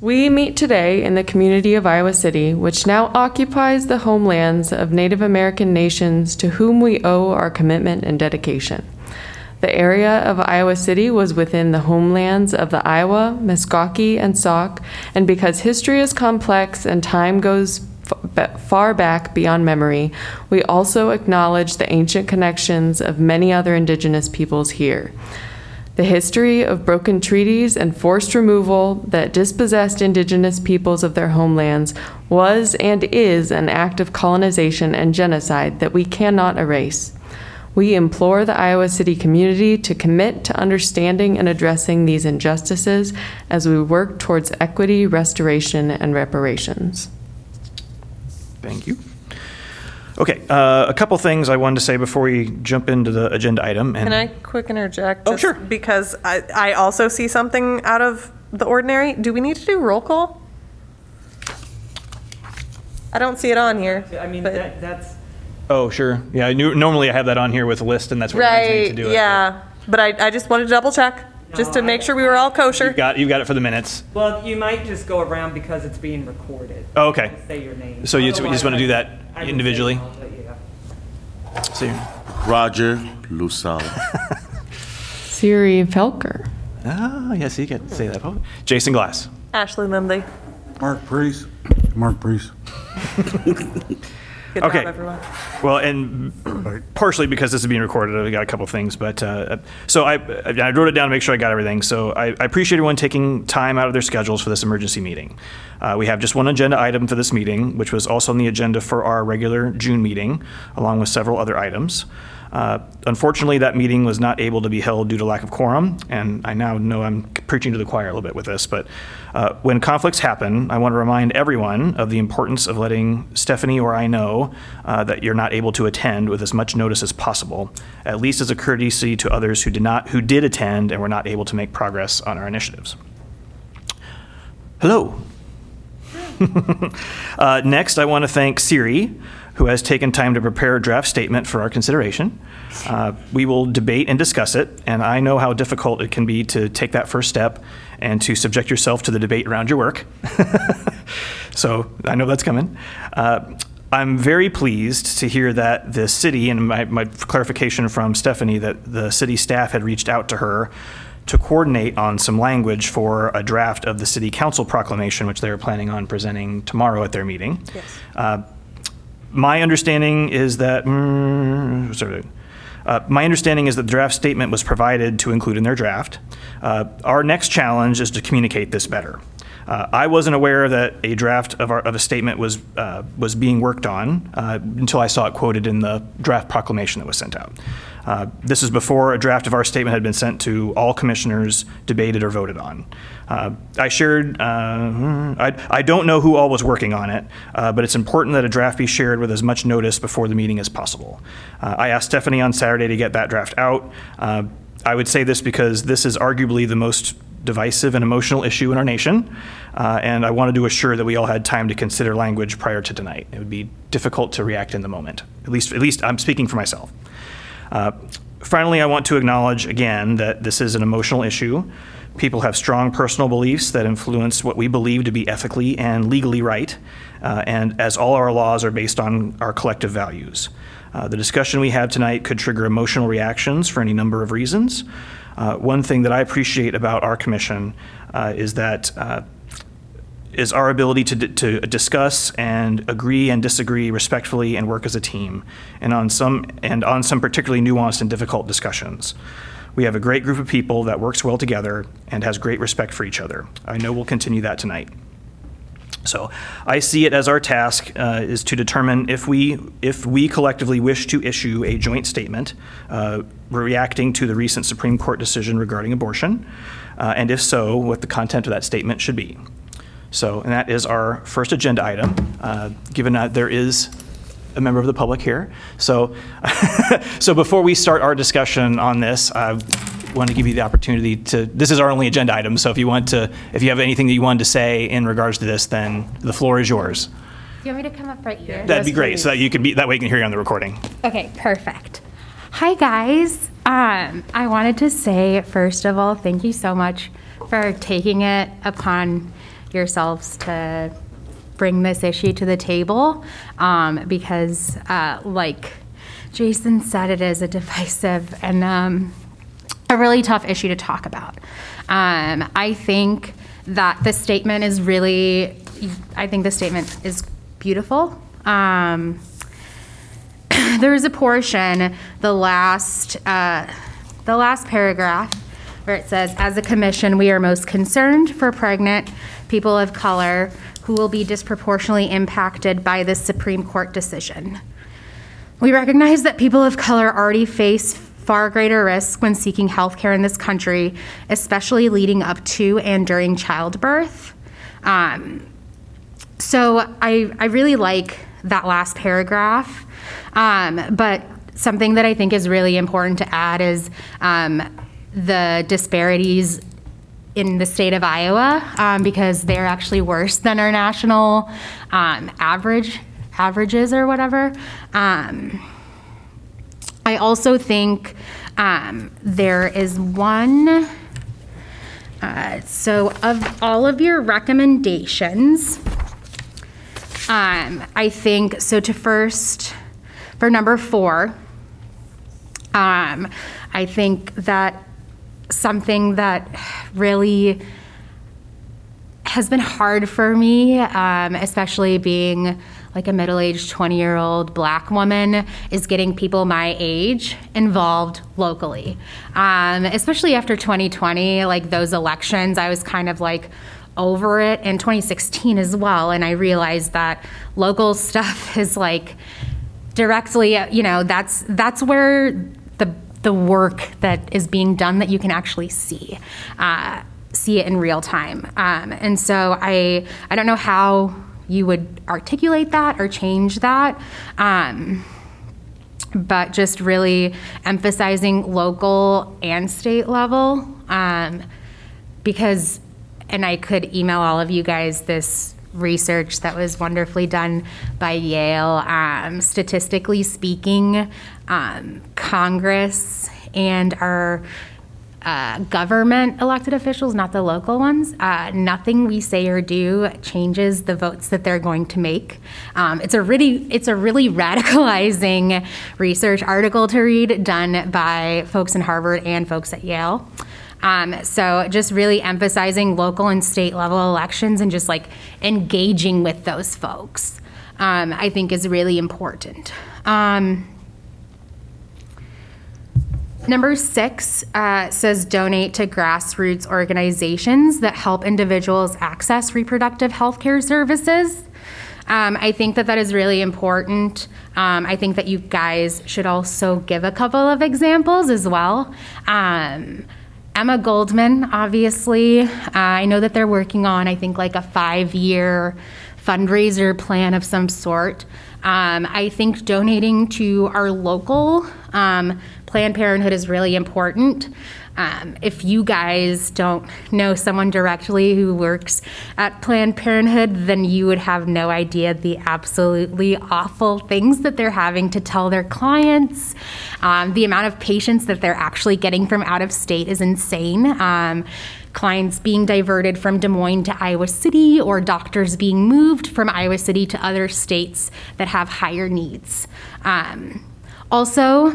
We meet today in the community of Iowa City, which now occupies the homelands of Native American nations to whom we owe our commitment and dedication. The area of Iowa City was within the homelands of the Iowa, Meskwaki, and Sauk, and because history is complex and time goes far back beyond memory, we also acknowledge the ancient connections of many other indigenous peoples here. The history of broken treaties and forced removal that dispossessed indigenous peoples of their homelands was and is an act of colonization and genocide that we cannot erase. We implore the Iowa City community to commit to understanding and addressing these injustices as we work towards equity, restoration, and reparations. Thank you. Okay, uh, a couple things I wanted to say before we jump into the agenda item. and- Can I quick interject? Oh, just sure. Because I, I also see something out of the ordinary. Do we need to do roll call? I don't see it on here. I mean, but- that, that's, Oh, sure. Yeah, I knew, normally I have that on here with a list, and that's what reminds need to Right, do it. yeah. But I, I just wanted to double check, just to make sure we were all kosher. You got, you got it for the minutes. well, you might just go around because it's being recorded. Oh, okay. Just Say your name. So you just- you just wanna do that Otherwise, I- I would say individually? no, but yeah. So you- Roger Lusala. Siri Felker. Ah, yes, you can say that. Oh, Jason Glass. Ashley Lindley. Mark Priest. Mark Priest. Good Okay. job, everyone. Well, and partially because this is being recorded, I got a couple things, but uh, so I, I wrote it down to make sure I got everything. So I, I appreciate everyone taking time out of their schedules for this emergency meeting. Uh, we have just one agenda item for this meeting, which was also on the agenda for our regular June meeting, along with several other items. Uh, Unfortunately, that meeting was not able to be held due to lack of quorum, and I now know I'm preaching to the choir a little bit with this, but uh, when conflicts happen, I want to remind everyone of the importance of letting Stephanie or I know uh, that you're not able to attend with as much notice as possible, at least as a courtesy to others who did not, who did attend and were not able to make progress on our initiatives. Hello. Uh, Next, I want to thank Siri, who has taken time to prepare a draft statement for our consideration. Uh, We will debate and discuss it, and I know how difficult it can be to take that first step and to subject yourself to the debate around your work. So I know that's coming. Uh, I'm very pleased to hear that the city, and my, my clarification from Stephanie, that the city staff had reached out to her to coordinate on some language for a draft of the city council proclamation, which they are planning on presenting tomorrow at their meeting. Yes. Uh, My understanding is that, mm, sorry, uh, my understanding is that the draft statement was provided to include in their draft. Uh, Our next challenge is to communicate this better. Uh, I wasn't aware that a draft of, our, of a statement was, uh, was being worked on uh, until I saw it quoted in the draft proclamation that was sent out. Uh, This is before a draft of our statement had been sent to all commissioners, debated or voted on. Uh, I shared, uh, I, I don't know who all was working on it, uh, but it's important that a draft be shared with as much notice before the meeting as possible. Uh, I asked Stephanie on Saturday to get that draft out. I would say this because this is arguably the most divisive and emotional issue in our nation, uh, and I wanted to assure that we all had time to consider language prior to tonight. It would be difficult to react in the moment. At least, at least I'm speaking for myself. Uh, Finally, I want to acknowledge again that this is an emotional issue. People have strong personal beliefs that influence what we believe to be ethically and legally right, uh, and as all our laws are based on our collective values. Uh, The discussion we have tonight could trigger emotional reactions for any number of reasons. Uh, One thing that I appreciate about our commission uh, is that uh, is our ability to, to discuss and agree and disagree respectfully and work as a team, and on some and on some particularly nuanced and difficult discussions. We have a great group of people that works well together and has great respect for each other. I know we'll continue that tonight. So I see it as our task uh, is to determine if we, if we collectively wish to issue a joint statement uh, reacting to the recent Supreme Court decision regarding abortion, uh, and if so, what the content of that statement should be. So, and that is our first agenda item, uh, given that there is a member of the public here. So, so before we start our discussion on this, I want to give you the opportunity to, this is our only agenda item, so if you want to, if you have anything that you wanted to say in regards to this, then the floor is yours. Do you want me to come up right here? That'd be great, so that you can be, that way you can hear you on the recording. Okay, perfect. Hi, guys. Um, I wanted to say, first of all, thank you so much for taking it upon yourselves to bring this issue to the table um, because, uh, like Jason said, it is a divisive and um, a really tough issue to talk about. Um, I think that the statement is really, I think the statement is beautiful. Um, there is a portion, the last, uh, the last paragraph, where it says, "As a commission, we are most concerned for pregnant people of color who will be disproportionately impacted by this Supreme Court decision. We recognize that people of color already face far greater risk when seeking health care in this country, especially leading up to and during childbirth." Um, so I, I really like that last paragraph. Um, but something that I think is really important to add is um, the disparities in the state of Iowa um, because they're actually worse than our national um, average averages or whatever. Um, I also think um, there is one. Uh, so, of all of your recommendations, um, I think so. To first, for number four, um, I think that something that really has been hard for me, um, especially being like a middle aged 20 year old black woman, is getting people my age involved locally. Um, especially after 2020, like those elections, I was kind of like, over it in 2016 as well and i realized that local stuff is like directly you know that's that's where the the work that is being done that you can actually see uh, see it in real time um, and so i i don't know how you would articulate that or change that um, but just really emphasizing local and state level um, because and I could email all of you guys this research that was wonderfully done by Yale. Um, statistically speaking, um, Congress and our uh, government elected officials, not the local ones, uh, nothing we say or do changes the votes that they're going to make. Um, it's a really, it's a really radicalizing research article to read, done by folks in Harvard and folks at Yale. Um, so just really emphasizing local and state level elections and just like engaging with those folks, um, I think is really important. Um, Number six uh, says donate to grassroots organizations that help individuals access reproductive health care services. Um, I think that that is really important. Um, I think that you guys should also give a couple of examples as well. Um, Emma Goldman, obviously, uh, I know that they're working on, I think, like a five year fundraiser plan of some sort. Um, I think donating to our local um, Planned Parenthood is really important. Um, if you guys don't know someone directly who works at Planned Parenthood, then you would have no idea the absolutely awful things that they're having to tell their clients. Um, the amount of patients that they're actually getting from out of state is insane. Um, clients being diverted from Des Moines to Iowa City, or doctors being moved from Iowa City to other states that have higher needs. Um, also,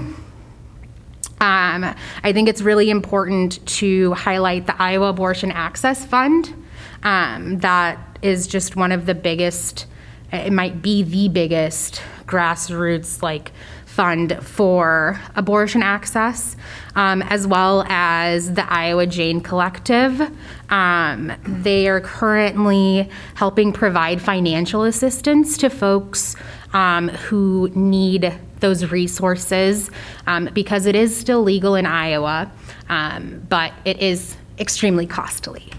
um, I think it's really important to highlight the Iowa Abortion Access Fund. Um, that is just one of the biggest, it might be the biggest grassroots like fund for abortion access, um, as well as the Iowa Jane Collective. Um, they are currently helping provide financial assistance to folks um, who need those resources um, because it is still legal in Iowa, um, but it is extremely costly.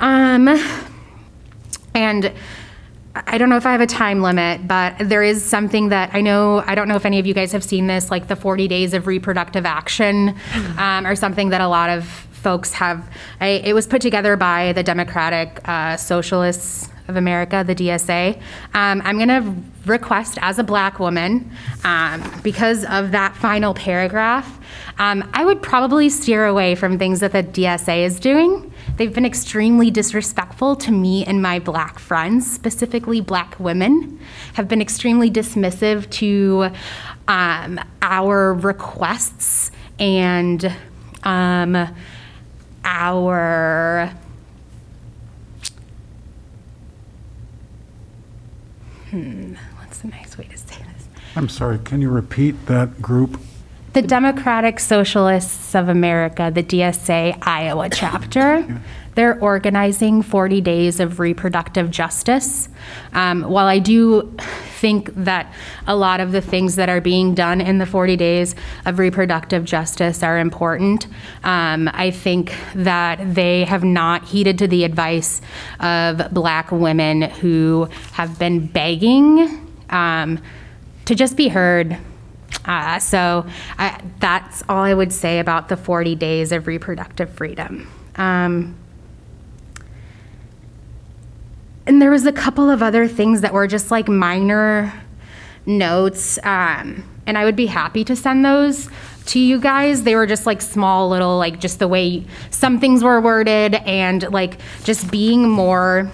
Um, and I don't know if I have a time limit, but there is something that I know. I don't know if any of you guys have seen this, like the 40 days of reproductive action, um, or something that a lot of folks have. I, it was put together by the Democratic uh, Socialists of America, the DSA. Um, I'm going to request as a black woman, um, because of that final paragraph, um, I would probably steer away from things that the DSA is doing they've been extremely disrespectful to me and my black friends, specifically black women, have been extremely dismissive to um, our requests and um, our hmm, what's the nice way to say this? I'm sorry, can you repeat that group? The Democratic Socialists of America, the DSA Iowa chapter, they're organizing 40 days of reproductive justice. Um, while I do think that a lot of the things that are being done in the 40 days of reproductive justice are important, um, I think that they have not heeded to the advice of black women who have been begging um, to just be heard. Uh, so I, that's all I would say about the 40 days of reproductive freedom. Um, and there was a couple of other things that were just like minor notes, um, and I would be happy to send those to you guys. They were just like small little, like just the way some things were worded, and like just being more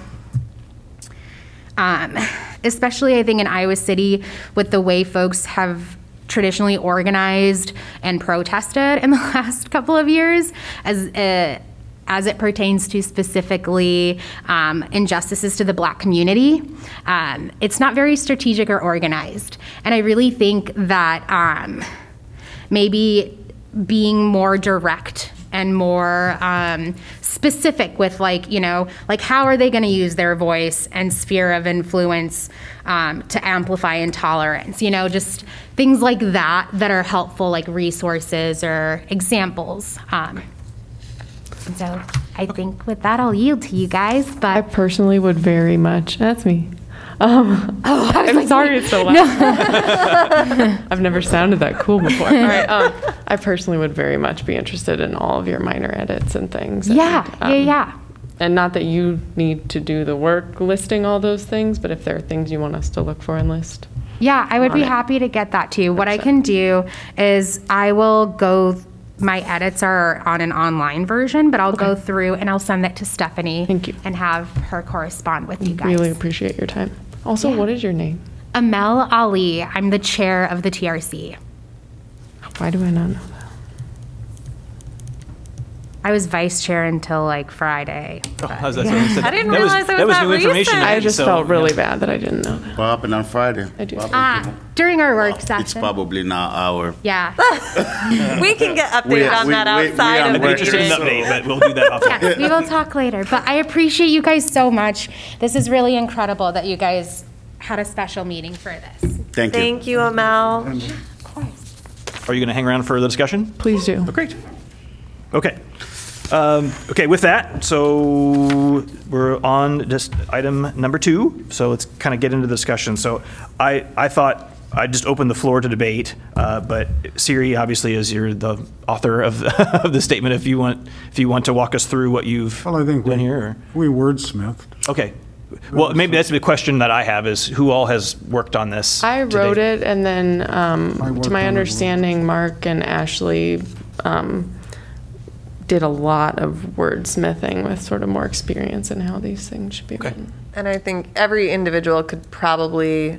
um, especially I think in Iowa City with the way folks have traditionally organized and protested in the last couple of years as uh, as it pertains to specifically um, injustices to the black community. Um, it's not very strategic or organized. And I really think that um, maybe being more direct and more um, specific with like you know like how are they going to use their voice and sphere of influence um, to amplify intolerance? You know just things like that that are helpful like resources or examples. Um, so i think with that i'll yield to you guys but I personally would very much, that's me. Um, oh, I like, sorry it's so loud. I've never sounded that cool before. All right, um, I personally would very much be interested in all of your minor edits and things. yeah yeah um, yeah And not that you need to do the work listing all those things, but if there are things you want us to look for and list. Yeah, I would be it. happy to get that to you. What I can do is I will go, my edits are on an online version, but I'll go through and I'll send that to Stephanie. Thank you. And have her correspond with you guys. Really appreciate your time. Also, Yeah. what is your name? Amel Ali, I'm the chair of the TRC. Why do I not know? I was vice chair until like Friday. Oh, how's that sound? I didn't That realize it was that was that new information. recent. to I just so, felt really yeah. bad that I didn't know that. What happened on Friday? I do. What happened? Ah, during our work It's session. probably not our. Yeah. We can get updated on we- that we- we outside are of I'd the be interested in an meeting. update, but we'll do that off. yes, we will talk later. But I appreciate you guys so much. This is really incredible that you guys had a special meeting for this. Thank you. Thank you, Amel. Of course. Are you going to hang around for the discussion? Please do. Oh, great. Okay. Um, okay, with that, so we're on just item number two. So let's kind of get into the discussion. So I, I thought I'd just open the floor to debate, uh, but Siri, obviously, is you're the author of, of the statement. If you want, if you want to walk us through what you've Well, I think done we, here. Or, we wordsmithed. okay. Well, maybe that's the question that I have: is who all has worked on this? I to wrote date? it, and then, I um, worked to on my understanding, Mark and Ashley um, did a lot of wordsmithing with sort of more experience in how these things should be Okay. written. And I think every individual could probably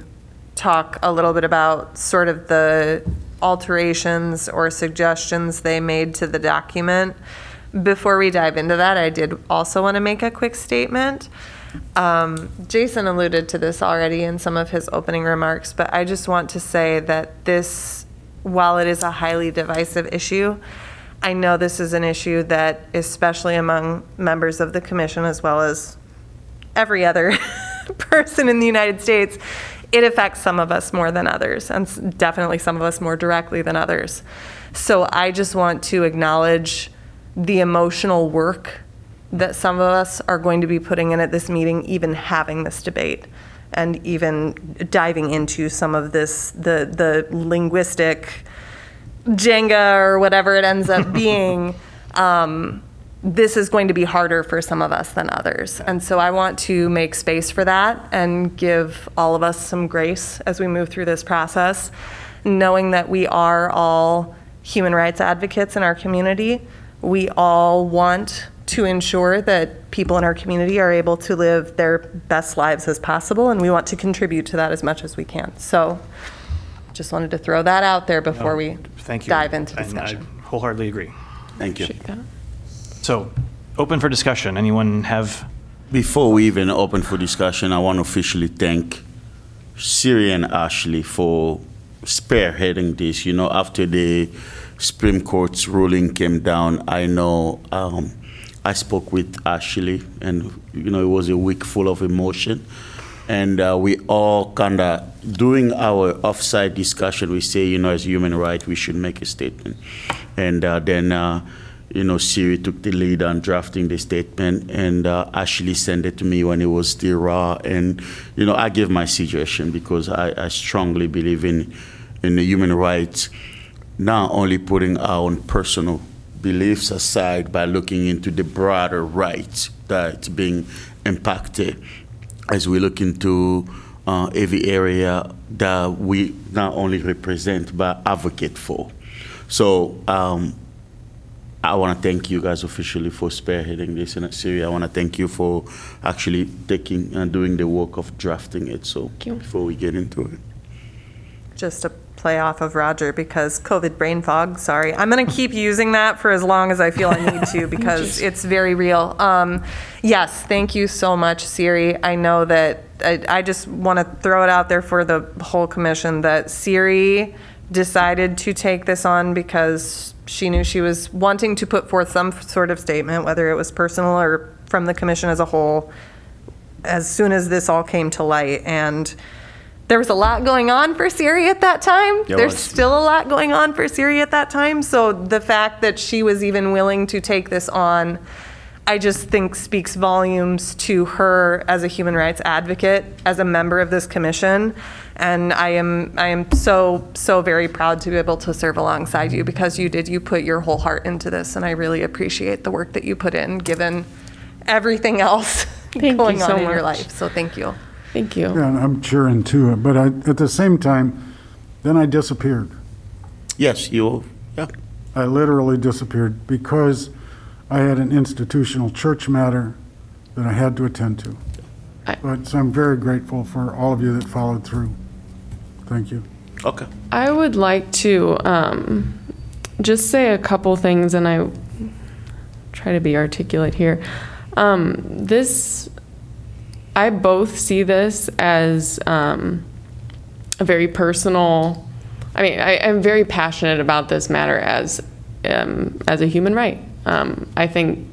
talk a little bit about sort of the alterations or suggestions they made to the document. Before we dive into that, I did also want to make a quick statement. Um, Jason alluded to this already in some of his opening remarks, but I just want to say that this, while it is a highly divisive issue, I know this is an issue that, especially among members of the commission as well as every other person in the United States, it affects some of us more than others, and definitely some of us more directly than others. So I just want to acknowledge the emotional work that some of us are going to be putting in at this meeting, even having this debate, and even diving into some of this, the, the linguistic Jenga or whatever it ends up being, um, this is going to be harder for some of us than others. And so I want to make space for that and give all of us some grace as we move through this process, knowing that we are all human rights advocates in our community. We all want to ensure that people in our community are able to live their best lives as possible, and we want to contribute to that as much as we can. So just wanted to throw that out there before we Thank you. dive into And I discussion. wholeheartedly agree. Thank you. Appreciate that. So, open for discussion. Anyone have, Before we even open for discussion, I want to officially thank Siri and Ashley for spearheading this. You know, after the Supreme Court's ruling came down, I know um, I spoke with Ashley, and you know, it was a week full of emotion. And uh, we all kind of, during our offsite discussion, we say, you know, as human rights, we should make a statement. And uh, then, uh, you know, Siri took the lead on drafting the statement, and uh, Ashley sent it to me when it was still raw. And, you know, I gave my suggestion because I, I strongly believe in, in the human rights, not only putting our own personal beliefs aside by looking into the broader rights that's being impacted as we look into uh, every area that we not only represent but advocate for. So um, I want to thank you guys officially for spearheading this in Siri. I want to thank you for actually taking and doing the work of drafting it. So before we get into it. Just to play off of Roger, because COVID brain fog, sorry. I'm going to keep using that for as long as I feel I need to because it's very real. Um, yes, thank you so much, Siri. I know that, I, I just want to throw it out there for the whole commission that Siri decided to take this on because she knew she was wanting to put forth some sort of statement, whether it was personal or from the commission as a whole, as soon as this all came to light. And there was a lot going on for Siri at that time. There There's was. still a lot going on for Siri at that time. So the fact that she was even willing to take this on, I just think speaks volumes to her as a human rights advocate, as a member of this commission. And I am, I am so, so very proud to be able to serve alongside you because you did, you put your whole heart into this. And I really appreciate the work that you put in, given everything else Thank you going so on in your life. So thank you. Thank you. Yeah, and I'm cheering too, but I, at the same time, then I disappeared. Yes, you. Yeah. I literally disappeared because I had an institutional church matter that I had to attend to. I- But, so I'm very grateful for all of you that followed through. Thank you. Okay. I would like to um, just say a couple things, and I try to be articulate here. Um, this, I both see this as um, a very personal. I mean, I, I'm very passionate about this matter as um, as a human right. Um, I think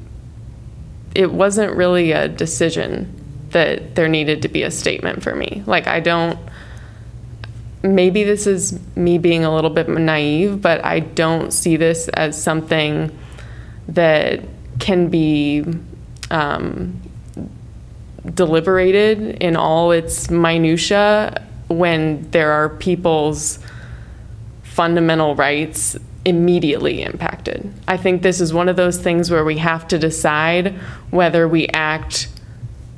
it wasn't really a decision that there needed to be a statement for me. Like, I don't maybe this is me being a little bit naive, but I don't see this as something that can be um, deliberated in all its minutia when there are people's fundamental rights immediately impacted. I think this is one of those things where we have to decide whether we act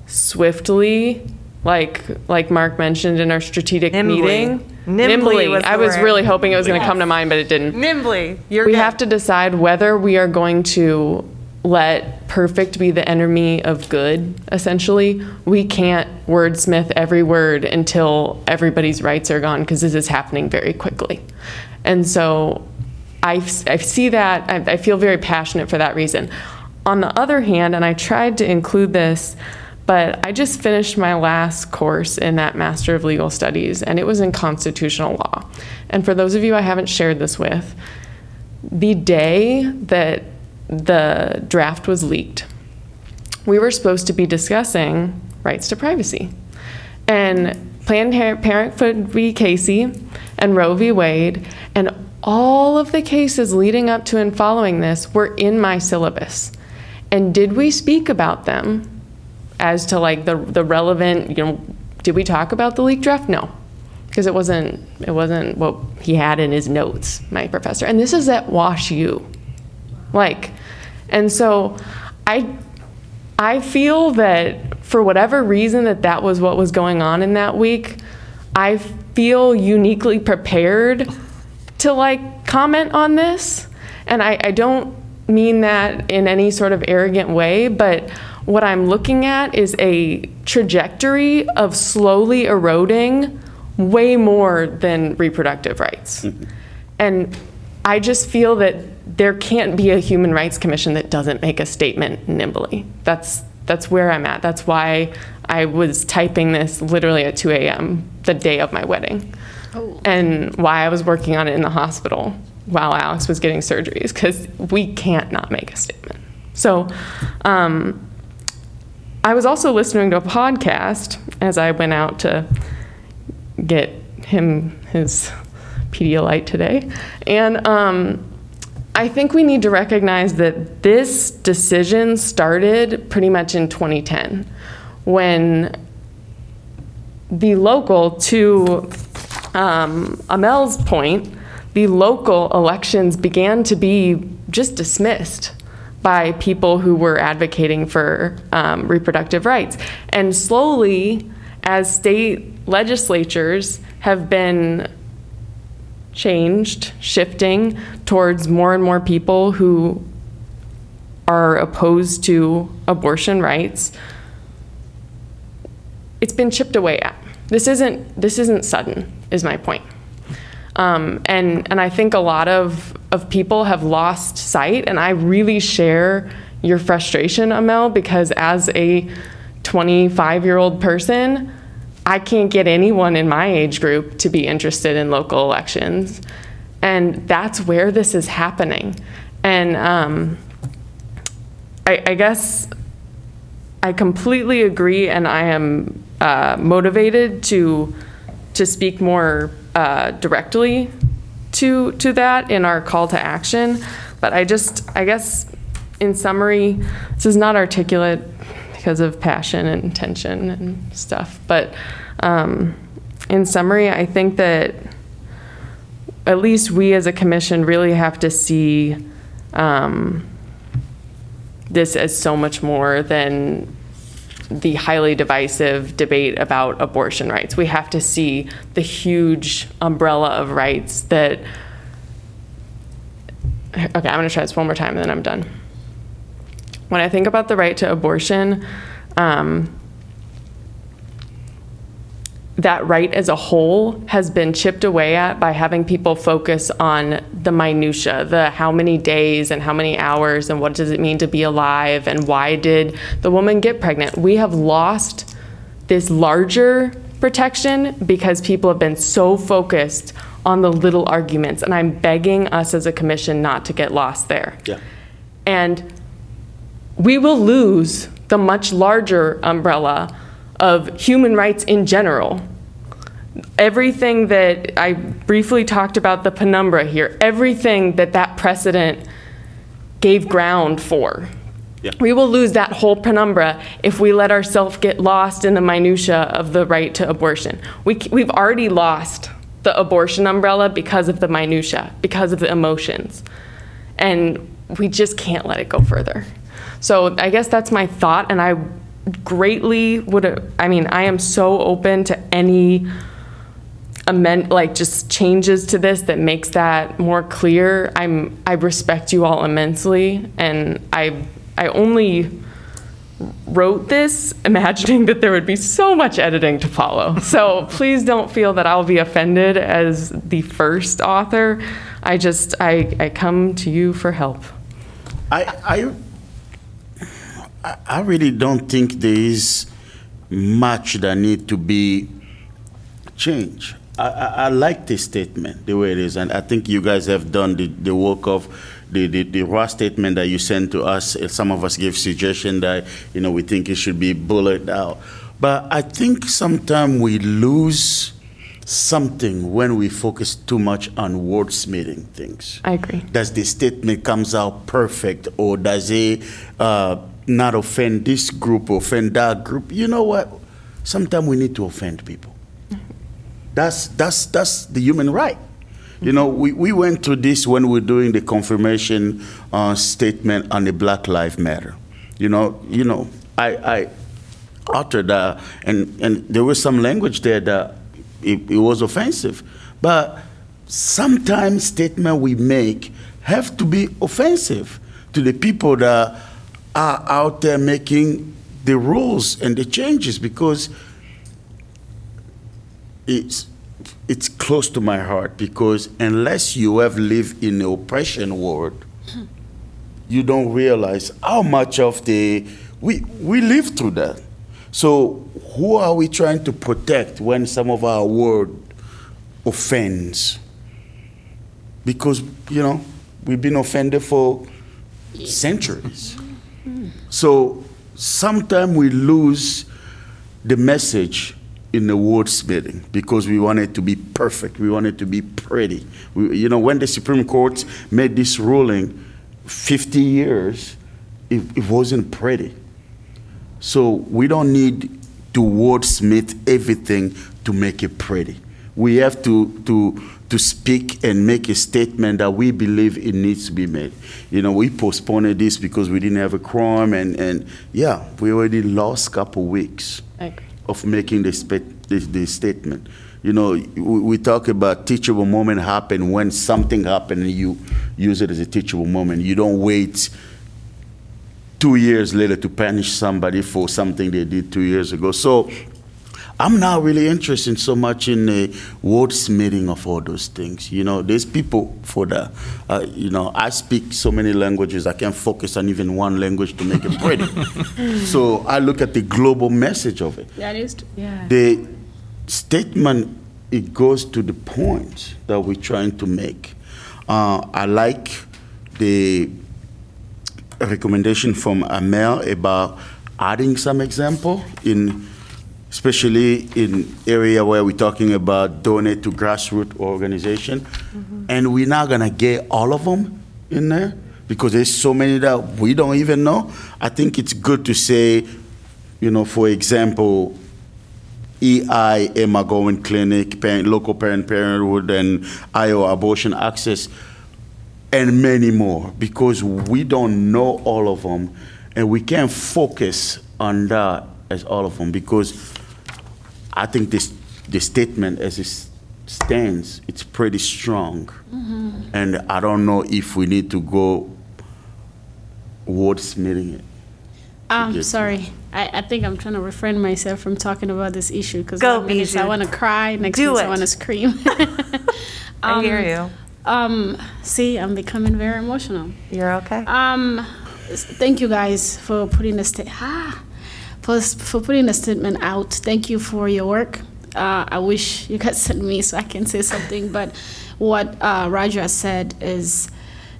swiftly, like like Mark mentioned in our strategic Nimbly. meeting. Nimbly was I was word. really hoping it was going to come to mind, but it didn't. Nimbly, you're we good. have to decide whether we are going to let perfect be the enemy of good, essentially. We can't wordsmith every word until everybody's rights are gone because this is happening very quickly. And so I, I see that, I, I feel very passionate for that reason. On the other hand, and I tried to include this, but I just finished my last course in that Master of Legal Studies, and it was in constitutional law. And for those of you I haven't shared this with, the day that the draft was leaked, we were supposed to be discussing rights to privacy. And Planned Parenthood v. Casey and Roe v. Wade and all of the cases leading up to and following this were in my syllabus. And did we speak about them as to like the, the relevant, you know, did we talk about the leaked draft? No because it wasn't it wasn't what he had in his notes my professor and this is at WashU like. And so i i feel that for whatever reason that that was what was going on in that week i feel uniquely prepared to like comment on this. And i, I don't mean that in any sort of arrogant way, but what I'm looking at is a trajectory of slowly eroding way more than reproductive rights. Mm-hmm. And I just feel that there can't be a human rights commission that doesn't make a statement nimbly. That's that's where I'm at. That's why I was typing this literally at 2 a.m. the day of my wedding, and why I was working on it in the hospital while Alex was getting surgeries because we can't not make a statement. So. Um, I was also listening to a podcast as I went out to get him his Pedialyte today. And um, I think we need to recognize that this decision started pretty much in 2010 when the local, to um, Amel's point, the local elections began to be just dismissed by people who were advocating for um, reproductive rights. And slowly, as state legislatures have been changed, shifting towards more and more people who are opposed to abortion rights, it's been chipped away at. This isn't this isn't sudden, is my point. Um, and and I think a lot of of people have lost sight, and I really share your frustration, Amel, because as a 25 year old person, I can't get anyone in my age group to be interested in local elections, and that's where this is happening. And um, I, I guess I completely agree, and I am uh, motivated to to speak more uh, directly to to that in our call to action. But I just, I guess, in summary, this is not articulate because of passion and tension and stuff. But um, in summary, I think that at least we as a commission really have to see um, this as so much more than the highly divisive debate about abortion rights. We have to see the huge umbrella of rights that. Okay, I'm going to try this one more time and then I'm done. When I think about the right to abortion, um, that right as a whole has been chipped away at by having people focus on the minutia, the how many days and how many hours and what does it mean to be alive and why did the woman get pregnant. We have lost this larger protection because people have been so focused on the little arguments and I'm begging us as a commission not to get lost there. Yeah. And we will lose the much larger umbrella of human rights in general. Everything that I briefly talked about the penumbra here, everything that that precedent gave ground for. Yeah. We will lose that whole penumbra if we let ourselves get lost in the minutia of the right to abortion. We, we've already lost the abortion umbrella because of the minutia, because of the emotions. And we just can't let it go further. So I guess that's my thought, and I greatly would, I mean, I am so open to any amend, like just changes to this that makes that more clear. I'm, I respect you all immensely, and I, I only wrote this imagining that there would be so much editing to follow. So please don't feel that I'll be offended as the first author. I just, I, I come to you for help. I, I, I- really don't think there is much that need to be changed. I, I, I like this statement the way it is, and I think you guys have done the, the work of the, the, the raw statement that you sent to us. Uh, Some of us gave suggestion that you know we think it should be bulleted out, but I think sometimes we lose something when we focus too much on wordsmithing things I agree. does the statement comes out perfect or does it uh, not offend this group offend that group. You know what? Sometimes we need to offend people. That's that's that's the human right. You know we, we went through this when we were doing the confirmation uh, statement on the black lives matter. You know you know i i uttered that and and there was some language there that it, it was offensive. But sometimes statement we make have to be offensive to the people that are out there making the rules and the changes because it's it's close to my heart because unless you have lived in the oppression world, you don't realize how much of the we we live through that. So who are we trying to protect when some of our word offends? Because you know we've been offended for centuries. So sometimes we lose the message in the wordsmithing because we want it to be perfect. We want it to be pretty. We, you know, when the Supreme Court made this ruling 50 years, it, it wasn't pretty. So we don't need to wordsmith everything to make it pretty. We have to, to, to speak and make a statement that we believe it needs to be made. You know, we postponed this because we didn't have a quorum, and, and yeah, we already lost a couple weeks of making the, spe- the, the statement. You know, we, we talk about teachable moment happen when something happened and you use it as a teachable moment. You don't wait two years later to punish somebody for something they did two years ago. So I'm not really interested so much in the wordsmithing of all those things. You know, there's people for that. Uh, you know, I speak so many languages, I can't focus on even one language to make it pretty. so I look at the global message of it. That is, Yeah. The statement, it goes to the point that we're trying to make. Uh, I like the recommendation from Amel about adding some example in, especially in area where we're talking about donate to grassroots organization. Mm-hmm. And we're not gonna get all of them in there because there's so many that we don't even know. I think it's good to say, you know, for example, EI, Emma Goldman Clinic, parent, local parent parenthood, and Iowa abortion access, and many more, because we don't know all of them, and we can't focus on that as all of them, because I think this, the statement as it stands, it's pretty strong. And I don't know if we need to go wordsmithing it. um, Yes. sorry. I, I think I'm trying to refrain myself from talking about this issue because Go, minute I want to cry, next Do minute I want to scream. I hear you. um, see, I'm becoming very emotional. You're okay. Um, thank you guys for putting the sta- ah, for, for putting the statement out. Thank you for your work. Uh, I wish you could send me so I can say something, but what uh, has said is,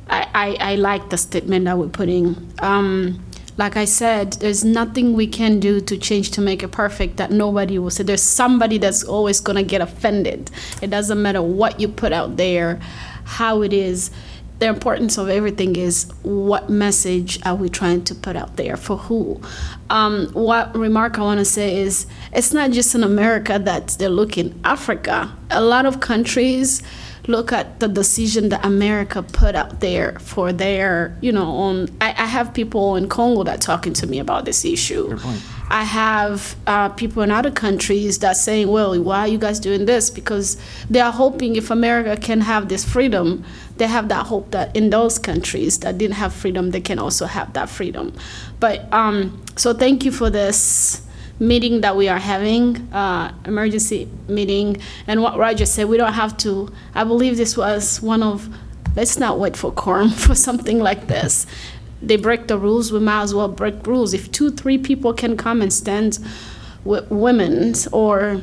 I, I, I like the statement that we're putting. Um, like I said, there's nothing we can do to change to make it perfect that nobody will say. There's somebody that's always gonna get offended. It doesn't matter what you put out there, how it is the importance of everything is what message are we trying to put out there for who? Um, what remark i want to say is it's not just in america that they're looking africa. A lot of countries look at the decision that america put out there for their you know on i, I have people in congo that talking to me about this issue I have uh, people in other countries that saying, "Well, why are you guys doing this?" Because they are hoping if America can have this freedom, they have that hope that in those countries that didn't have freedom, they can also have that freedom. But um, so thank you for this meeting that we are having, uh, emergency meeting, and what Roger said. We don't have to. I believe this was one of. Let's not wait for quorum for something like this they break the rules, we might as well break rules. If two, three people can come and stand with women's or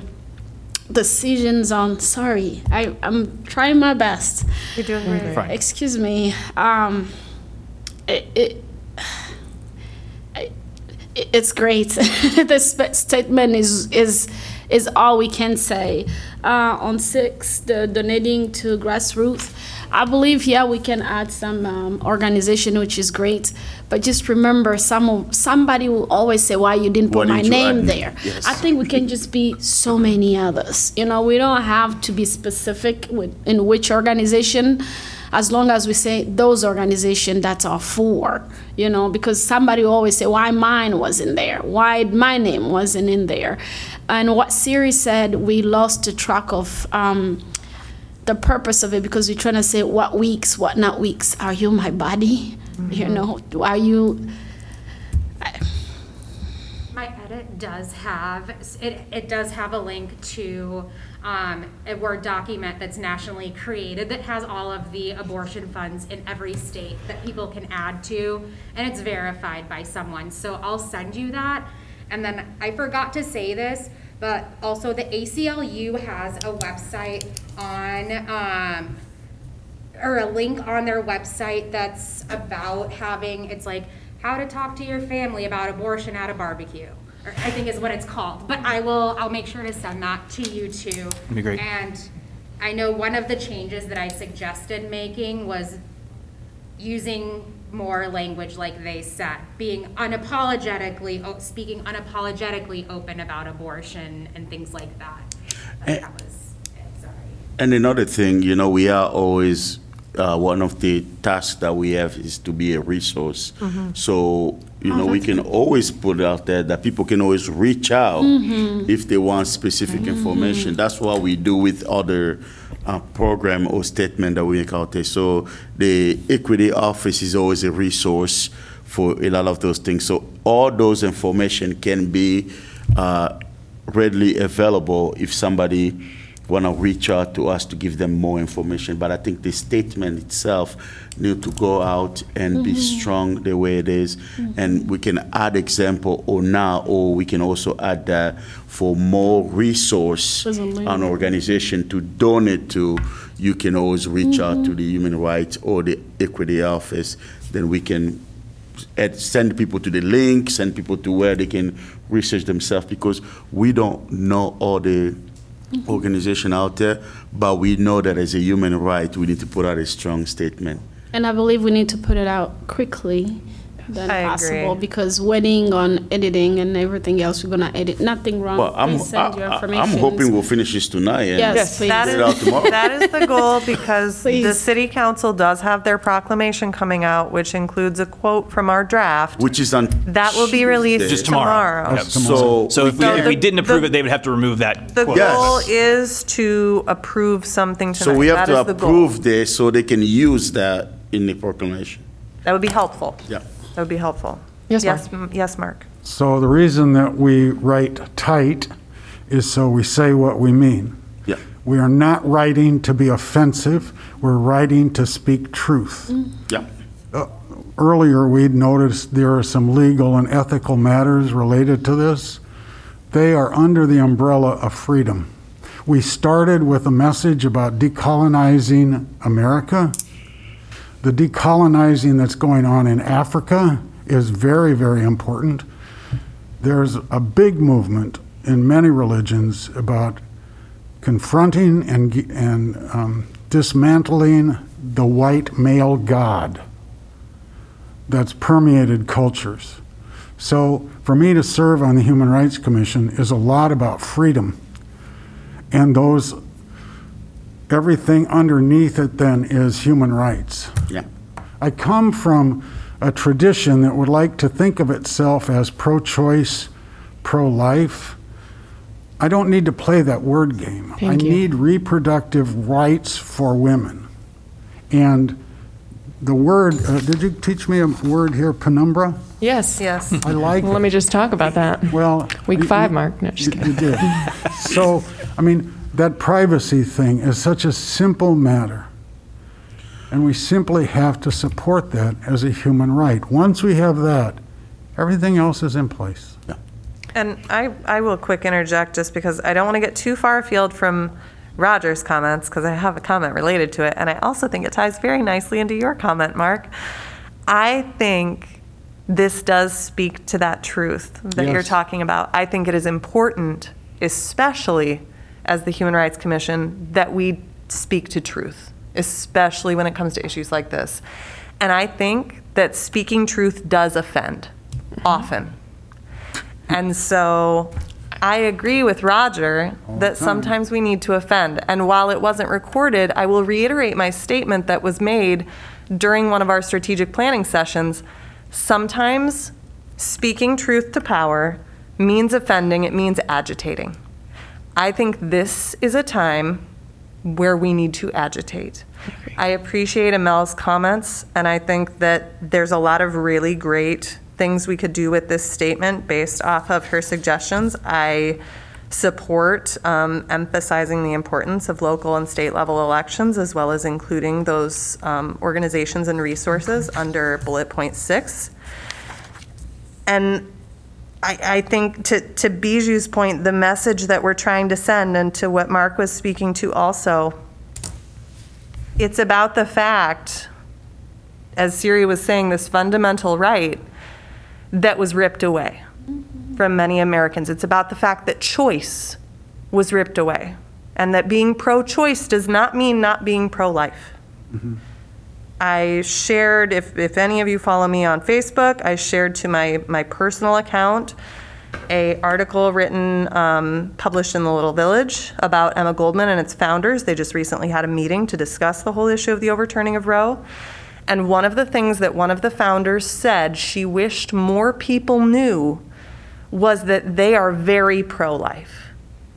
decisions on, sorry, I, I'm trying my best. You're doing great. Fine. Excuse me. Um, it, it, I- it's great. this sp- statement is is is all we can say. Uh, on six, the donating to grassroots. I believe yeah we can add some um, organization which is great, but just remember some somebody will always say why you didn't Why put my didn't you name add me?" there. Yes. I think we can just be so many others. You know, we don't have to be specific with, in which organization, as long as we say those organizations that are for. You know, because somebody always say why mine wasn't there, why my name wasn't in there, and what Siri said, we lost the track of. Um, the purpose of it because we're trying to say what weeks, what not weeks. Are you my body? You know, are you, My edit does have, it, it does have a link to um, a Word document that's nationally created that has all of the abortion funds in every state that people can add to, and it's verified by someone. So I'll send you that. And then I forgot to say this, but also the ACLU has a website on, um, or a link on their website that's about having, it's like, how to talk to your family about abortion at a barbecue. Or I think is what it's called. But I will, I'll make sure to send that to you too. That'd be great. And I know one of the changes that I suggested making was using more language like they said, being unapologetically, o- speaking unapologetically open about abortion and things like that. Eh. That was it, sorry. And another thing, you know, we are always, uh, one of the tasks that we have is to be a resource. So, you know, we can always put out there that people can always reach out if they want specific information. That's what we do with other uh, program or statement that we make out there. So the equity office is always a resource for a lot of those things. So all those information can be uh, readily available if somebody want to reach out to us to give them more information. But I think the statement itself need to go out and be mm-hmm. strong the way it is. Mm-hmm. And we can add example or now, or we can also add that for more resource There's a link. an organization to donate to, you can always reach out to mm-hmm. the human rights or the equity office. Then we can add, send people to the link, send people to where they can research themselves because we don't know all the organization out there, but we know that as a human right, we need to put out a strong statement. and I believe we need to put it out quickly than I possible agree. because waiting on editing and everything else, we're gonna edit, nothing wrong. Well, I'm, Please send your I- I- I'm hoping we'll finish this tonight. and Yes, please. That Get it out tomorrow. is, that is the goal because the city council does have their proclamation coming out, which includes a quote from our draft. Which is on. That will be released Tuesday. Just tomorrow. tomorrow. Yep. So. So if we, So if we didn't approve the- it, they would have to remove that. The quote. Yes. goal is to approve something tonight. So we have That to is the goal. approve this so they can use that in the proclamation. That would be helpful. Yeah. That would be helpful. Yes, Mark. M- yes, Mark. So the reason that we write tight is so we say what we mean. Yeah. We are not writing to be offensive, we're writing to speak truth. Mm. Yeah. Uh, earlier, we'd noticed there are some legal and ethical matters related to this. They are under the umbrella of freedom. We started with a message about decolonizing America. The decolonizing that's going on in Africa is very, very important. There's a big movement in many religions about confronting and, and um, dismantling the white male god that's permeated cultures. So, for me to serve on the Human Rights Commission is a lot about freedom. And those, everything underneath it then is human rights. Yeah. I come from a tradition that would like to think of itself as pro choice, pro life. I don't need to play that word game. I Thank you. need reproductive rights for women. And the word, uh, did you teach me a word here, penumbra? Yes. Yes. I like Well, it. let me just talk about that. Well. Week you- five, you- Mark. No, just you- kidding. You did. So, I mean, that privacy thing is such a simple matter. And we simply have to support that as a human right. Once we have that, everything else is in place. And I, I will quick interject just because I don't want to get too far afield from Roger's comments because I have a comment related to it. And I also think it ties very nicely into your comment, Mark. I think this does speak to that truth that you're talking about. I think it is important, especially as the Human Rights Commission, that we speak to truth, especially when it comes to issues like this. And I think that speaking truth does offend, often. And so I agree with Roger that sometimes we need to offend. And while it wasn't recorded, I will reiterate my statement that was made during one of our strategic planning sessions. Sometimes speaking truth to power means offending, it means agitating. I think this is a time where we need to agitate. I appreciate Amel's comments, and I think that there's a lot of really great things we could do with this statement based off of her suggestions. I support um, emphasizing the importance of local and state level elections, as well as including those um, organizations and resources under bullet point six. And I, I think to, to Bijou's point, the message that we're trying to send, and to what Mark was speaking to also, it's about the fact, as Siri was saying, this fundamental right that was ripped away from many Americans. It's about the fact that choice was ripped away, and that being pro choice does not mean not being pro life. Mm-hmm. I shared, if, if any of you follow me on Facebook, I shared to my, my personal account a article written, um, published in the Little Village about Emma Goldman and its founders. They just recently had a meeting to discuss the whole issue of the overturning of Roe. And one of the things that one of the founders said she wished more people knew was that they are very pro-life.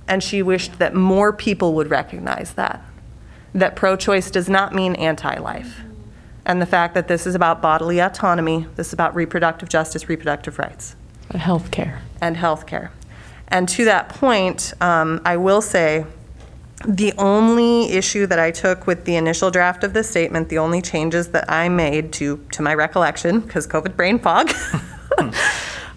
And she wished that more people would recognize that. That pro-choice does not mean anti-life. And the fact that this is about bodily autonomy, this is about reproductive justice, reproductive rights Healthcare. and healthcare. And to that point, um, I will say, the only issue that I took with the initial draft of this statement, the only changes that I made to, to my recollection, because COVID brain fog,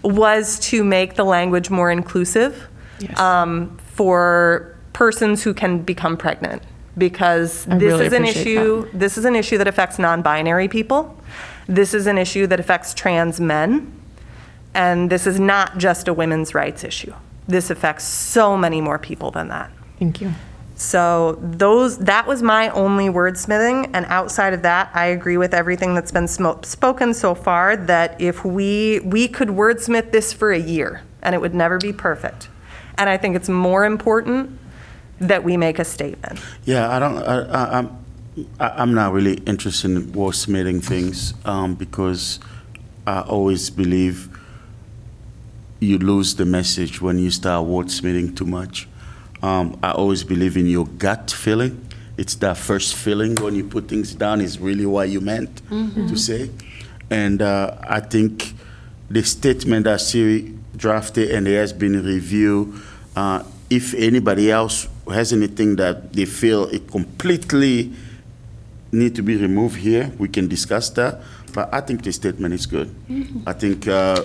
was to make the language more inclusive Yes. um, for persons who can become pregnant. Because I this really is an issue, this is an issue that affects non-binary people. This is an issue that affects trans men. And this is not just a women's rights issue. This affects so many more people than that. Thank you. So those, that was my only wordsmithing, and outside of that, I agree with everything that's been smo- spoken so far, that if we, we could wordsmith this for a year, and it would never be perfect. And I think it's more important that we make a statement. Yeah, I don't. I, I, I'm. I, I'm not really interested in wordsmithing things um, because I always believe you lose the message when you start wordsmithing too much. Um, I always believe in your gut feeling. It's that first feeling when you put things down is really what you meant to say. And uh, I think the statement that Siri drafted and it has been reviewed, uh, if anybody else has anything that they feel it completely need to be removed here, we can discuss that. But I think the statement is good. I think uh,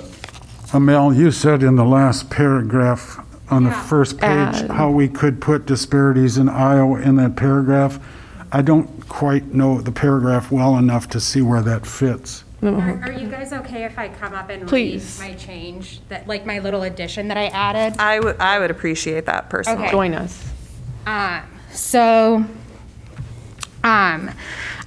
Amel, you said in the last paragraph on the first page Add. how we could put disparities in Iowa in that paragraph. I don't quite know the paragraph well enough to see where that fits. Are are you guys okay if I come up and read Please. my change, that, like my little addition that I added? I would, I would appreciate that personally. Okay. Join us. Um, so, um,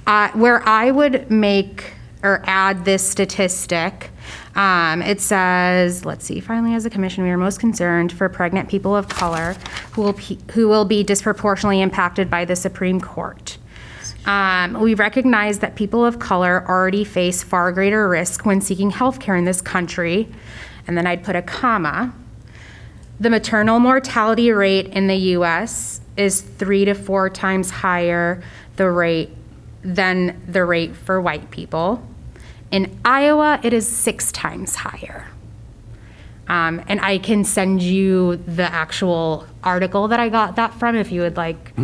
uh, where I would make or add this statistic, um, it says, let's see, finally, as a commission, we are most concerned for pregnant people of color who will, pe- who will be disproportionately impacted by the Supreme Court. Um, we recognize that people of color already face far greater risk when seeking health care in this country. And then I'd put a comma. The maternal mortality rate in the US is three to four times higher the rate than the rate for white people. In Iowa, it is six times higher. Um, and I can send you the actual article that I got that from if you would like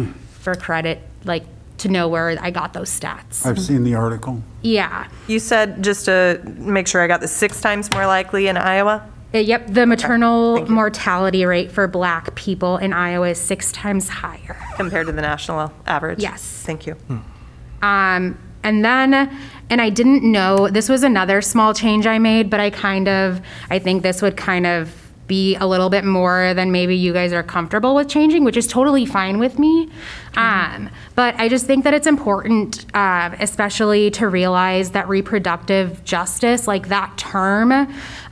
for credit, like to know where I got those stats. I've seen the article. Yeah. You said, just to make sure I got the six times more likely in Iowa? Uh, Yep, the maternal thank mortality rate for black people in Iowa is six times higher. compared to the national average? Yes. Thank you. Um, and then, and I didn't know, this was another small change I made, but I kind of, I think this would kind of be a little bit more than maybe you guys are comfortable with changing, which is totally fine with me. Um, but I just think that it's important, uh, especially to realize that reproductive justice, like that term,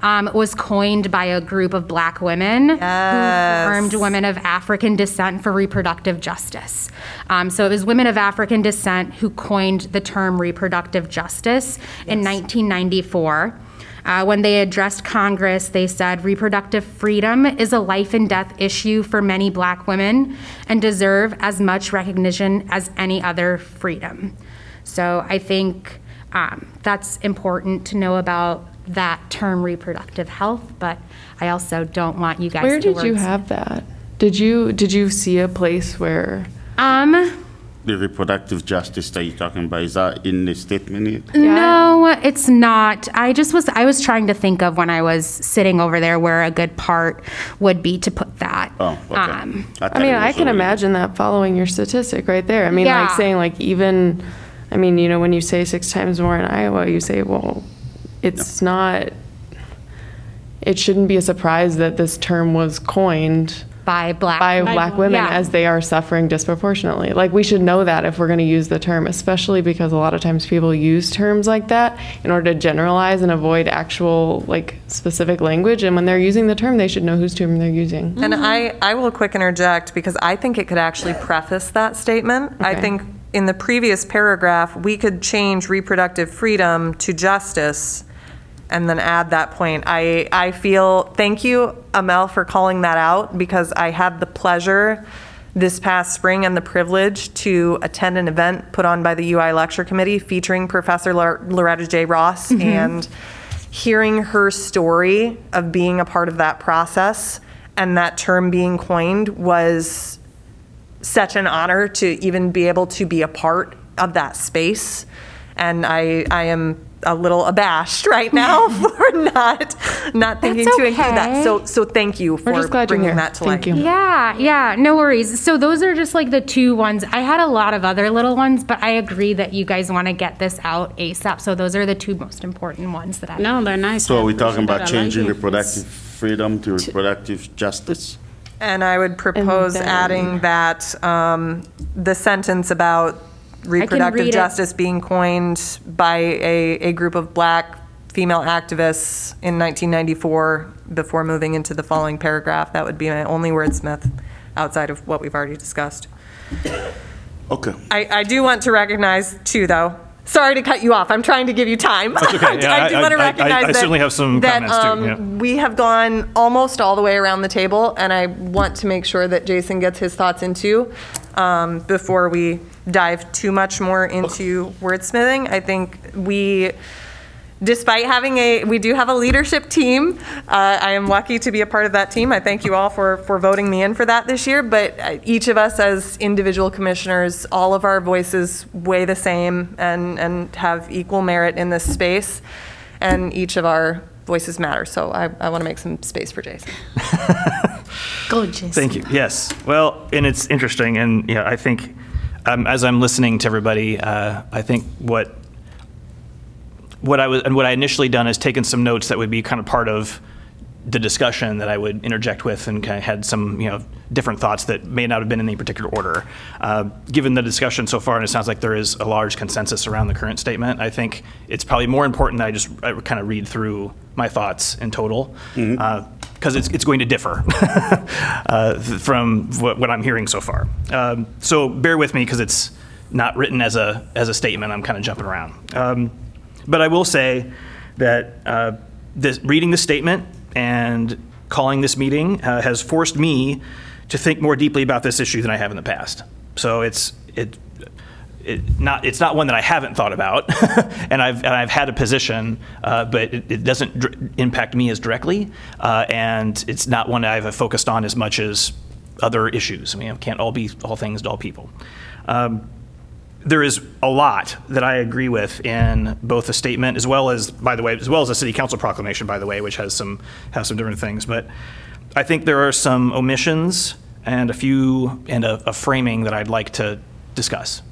um, was coined by a group of black women who formed Women of African Descent for Reproductive Justice. Um, so it was women of African descent who coined the term reproductive justice in 1994. Uh, when they addressed Congress, they said reproductive freedom is a life and death issue for many black women and deserve as much recognition as any other freedom. So I think um, that's important to know about that term reproductive health, but I also don't want you guys to Where did you have that? Did you did you see a place where? Um, The reproductive justice that you're talking about, is that in the statement here? No, it's not. I just was I was trying to think of when I was sitting over there where a good part would be to put that. Oh, okay. Um, I thought mean, I can already- imagine that following your statistic right there. I mean, like saying like even, I mean, you know, when you say six times more in Iowa, you say, well, it's not. It shouldn't be a surprise that this term was coined by black by By black women. women Yeah. as they are suffering disproportionately. Like we should know that if we're going to use the term, especially because a lot of times people use terms like that in order to generalize and avoid actual like specific language. And when they're using the term, they should know whose term they're using. And mm-hmm. I, I will quick interject because I think it could actually preface that statement. I think in the previous paragraph, we could change reproductive freedom to justice and then add that point. I, I feel, thank you, Amel, for calling that out because I had the pleasure this past spring and the privilege to attend an event put on by the UI Lecture Committee featuring Professor Lor- Loretta J. Ross mm-hmm. and hearing her story of being a part of that process and that term being coined was such an honor to even be able to be a part of that space. And I, I am a little abashed right now for not not thinking That's to include that. So so thank you for just glad bringing that to Thank light. you. Yeah, yeah, no worries. So those are just like the two ones. I had a lot of other little ones, but I agree that you guys want to get this out ASAP. So those are the two most important ones that I. No, they're nice. So I are we talking about I like changing reproductive freedom to reproductive justice? And I would propose then- adding that um, the sentence about reproductive read it. justice being coined by a, a group of black female activists in 1994 before moving into the following paragraph. That would be my only wordsmith outside of what we've already discussed. Okay. I, I do want to recognize too, though. Sorry to cut you off. I'm trying to give you time. That's okay. Yeah, I do I- want to I- I- recognize I that, certainly have some that, comments, too, um, yeah. We have gone almost all the way around the table, and I want to make sure that Jason gets his thoughts into um, before we dive too much more into wordsmithing. I think we despite having a, we do have a leadership team. Uh, I am lucky to be a part of that team. I thank you all for, for voting me in for that this year. But uh, each of us as individual commissioners, all of our voices weigh the same and, and have equal merit in this space. And each of our voices matter. So I, I want to make some space for Jason. Go, Jason. Thank you. Yes. Well, and it's interesting, and yeah, I think um, as I'm listening to everybody, uh, I think what what I was and what I initially done is taken some notes that would be kind of part of the discussion that I would interject with, and kind of had some you know different thoughts that may not have been in any particular order. Uh, given the discussion so far, and it sounds like there is a large consensus around the current statement, I think it's probably more important that I just I kind of read through my thoughts in total. Because it's, it's going to differ uh, from what, what I'm hearing so far. Um, so bear with me because it's not written as a, as a statement. I'm kind of jumping around. Um, but I will say that uh, this, reading the statement and calling this meeting uh, has forced me to think more deeply about this issue than I have in the past. So it's it, it not it's not one that I haven't thought about, and I've and I've had a position, uh, but it, it doesn't dr- impact me as directly, uh, and it's not one I've focused on as much as other issues. I mean, it can't all be all things to all people. Um, there is a lot that I agree with in both the statement as well as, by the way, as well as the city council proclamation, by the way, which has some has some different things. But I think there are some omissions and a few and a, a framing that I'd like to discuss.